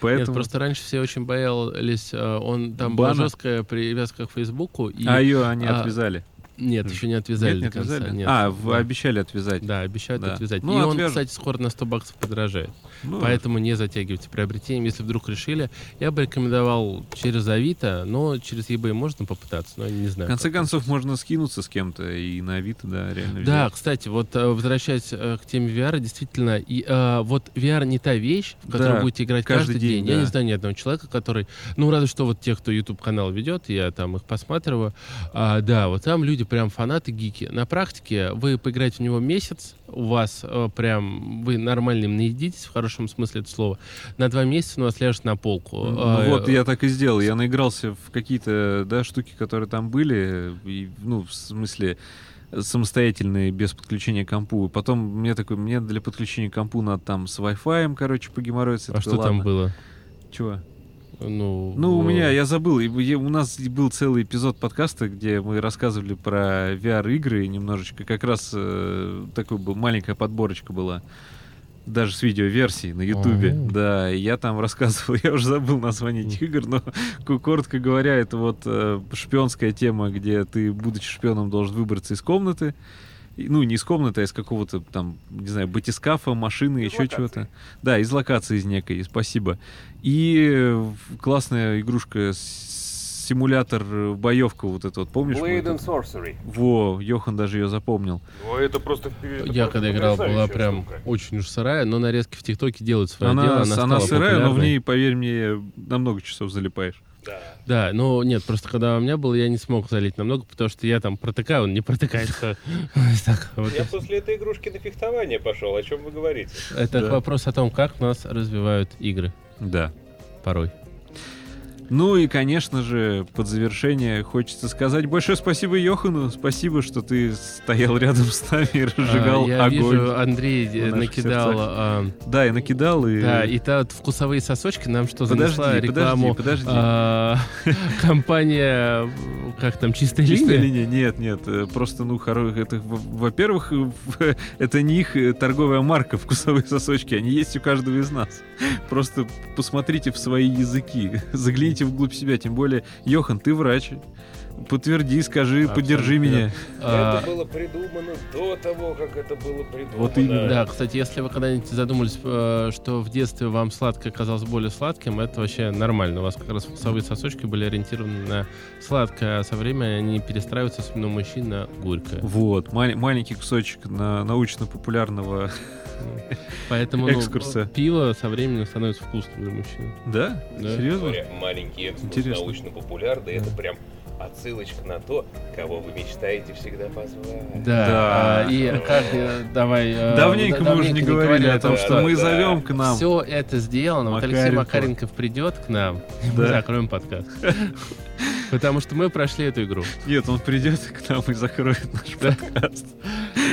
Поэтому. просто раньше все очень боялись. а, Он там была жесткая привязка к Фейсбуку. И... А ее они а, отвязали. Нет, еще не отвязали Нет, не до конца. отвязали? Нет. А, в- Да. обещали отвязать. Да, обещают Да. отвязать. Ну, и он, отвяжут. кстати, скоро на 100 баксов подорожает. Ну, Поэтому не затягивайте приобретением, если вдруг решили. Я бы рекомендовал через Авито, но через eBay можно попытаться, но не В знаю. конце как концов, можно скинуться с кем-то и на Авито, да, реально Да, взять. кстати, вот э, возвращаясь э, к теме VR, действительно, и, э, вот VR не та вещь, в которую Да, будете играть каждый каждый, день, день. Я да. не знаю ни одного человека, который, ну, разве что вот те, кто YouTube канал ведет, я там их посматриваю. А, да, вот там люди прям фанаты гики. На практике вы поиграете в него месяц, у вас э, прям вы нормально им наедитесь в хорошем смысле этого слова. На два месяца у вас ляжет на полку. Ну, А, вот я так и сделал. Я наигрался в какие-то, да, штуки, которые там были, и, ну, в смысле самостоятельные, без подключения к компу. Потом мне такой, мне для подключения к компу надо там с Wi-Fi, короче, погеморроиться. а что там было? Чего? Ну, Ну, у меня, я забыл, у нас был целый эпизод подкаста, где мы рассказывали про VR-игры немножечко, как раз э, такой был, маленькая подборочка была, даже с видеоверсией на Ютубе, да, я там рассказывал, я уже забыл название этих игр, но, ко- коротко говоря, это вот э, шпионская тема, где ты, будучи шпионом, должен выбраться из комнаты, ну, не из комнаты, а из какого-то там, не знаю, батискафа, машины, Из еще локации. чего-то. Да, из локации из некой, спасибо. И э, классная игрушка, симулятор э, боевка вот это вот, помнишь? Blade and Sorcery. Во, Йохан даже ее запомнил. Ну, это просто... это Я просто когда играл, была прям штука. очень уж сырая, но нарезки в ТикТоке делают свое Она, дело. Она, она сырая, но в популярной. ней, поверь мне, на много часов залипаешь. Да. Да, ну нет, просто когда у меня был, я не смог залить намного, потому что я там протыкаю, он не протыкается. Я после этой игрушки на фехтование пошел. О чем вы говорите? Это вопрос о том, как нас развивают игры Да. порой. Ну и, конечно же, под завершение хочется сказать большое спасибо Йохану. Спасибо, что ты стоял рядом с нами и разжигал А, я огонь. вижу, Андрей э, накидал... а, Да, и накидал, и... Да, и та вот вкусовые сосочки нам что Подожди, занесла рекламу. подожди, подожди. а, компания, как там, чистая, Чистая линия? линия? Нет, нет, э, просто, ну, хоро... это, во-первых, э, это не их торговая марка вкусовые сосочки, они есть у каждого из нас. Просто посмотрите в свои языки, загляните вглубь себя, тем более, Йохан, ты врач, подтверди, скажи, Абсолютно поддержи меня. А, Это было придумано до того, как это было придумано. Вот именно. Да, кстати, если вы когда-нибудь задумались, э, что в детстве вам сладкое казалось более сладким, это вообще нормально. У вас как раз вкусовые сосочки были ориентированы на сладкое, а со временем они перестраиваются с у мужчин на горькое. Вот, мал- маленький кусочек на научно-популярного. Поэтому ну, Экскурса. пиво со временем становится вкусным для мужчин. Да? Да. Серьезно? Говоря, маленький экскурс Интересно. научно-популярный, это прям отсылочка на то, кого вы мечтаете всегда позвать. Да. Да. а, и как э, давай. э, Давненько да- мы уже не говорили о том, что мы зовем к нам. Все это сделано. Вот Алексей Макаренков. Макаренков придет к нам, и мы закроем подкаст. Потому что мы прошли эту игру. Нет, он придет к нам и закроет наш подкаст.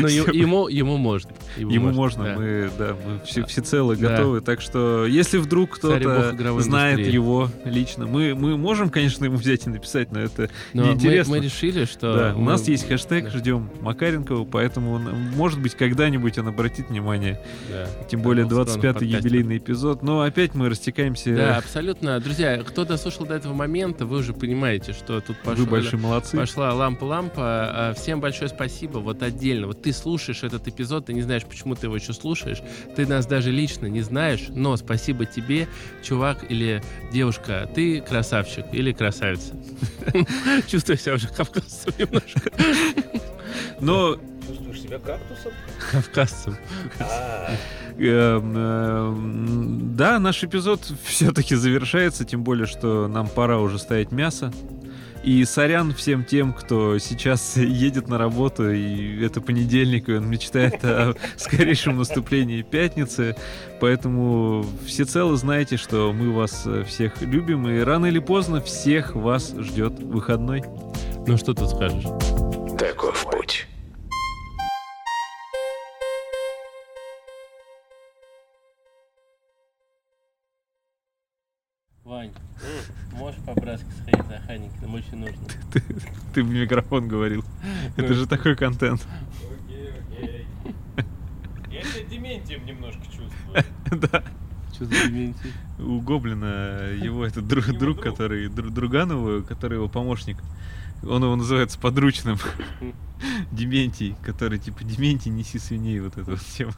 Е- ему, ему можно. Ему можно, да. мы, да, мы все, всецело Да. готовы. Так что, если вдруг кто-то знает индустрии. его лично, мы, мы можем, конечно, ему взять и написать, но это Но мы, неинтересно. мы решили, что... Да, у мы- нас есть хэштег, да. ждем Макаренкова, поэтому, он, может быть, когда-нибудь он обратит внимание. Да. Тем более Как был устроен 25-й подкастер. юбилейный эпизод. Но опять мы растекаемся. Да, абсолютно. Друзья, кто дослушал до этого момента, вы уже понимаете, что тут Вы пошло- большие молодцы. Пошла лампа-лампа. А, Всем большое спасибо. Вот отдельно. Вот ты слушаешь этот эпизод, ты не знаешь, почему ты его еще слушаешь. Ты нас даже лично не знаешь, но спасибо тебе, чувак или девушка. Ты красавчик или красавица. Чувствую себя уже кавказцем немножко. Но Чувствуешь себя кактусом? Кавказцем. А, Эм, эм, Да, наш эпизод все-таки завершается, тем более, что нам пора уже ставить мясо. И сорян всем тем, кто сейчас едет на работу, и это понедельник, и он мечтает о скорейшем наступлении пятницы. Поэтому всецело знаете, что мы вас э, всех любим, и рано или поздно всех вас ждет выходной. Ну что ты скажешь? Таков путь. Вань, можешь по-братски сходить за Ханики? Нам очень нужно. Ты в микрофон говорил. Это же такой контент. я себя дементием немножко чувствую. Да. Что за дементий? У Гоблина его этот друг, друг, который дру- Друганову, который его помощник. Он его называется подручным. Дементий, который типа Дементий, неси свиней, вот эта вот тема.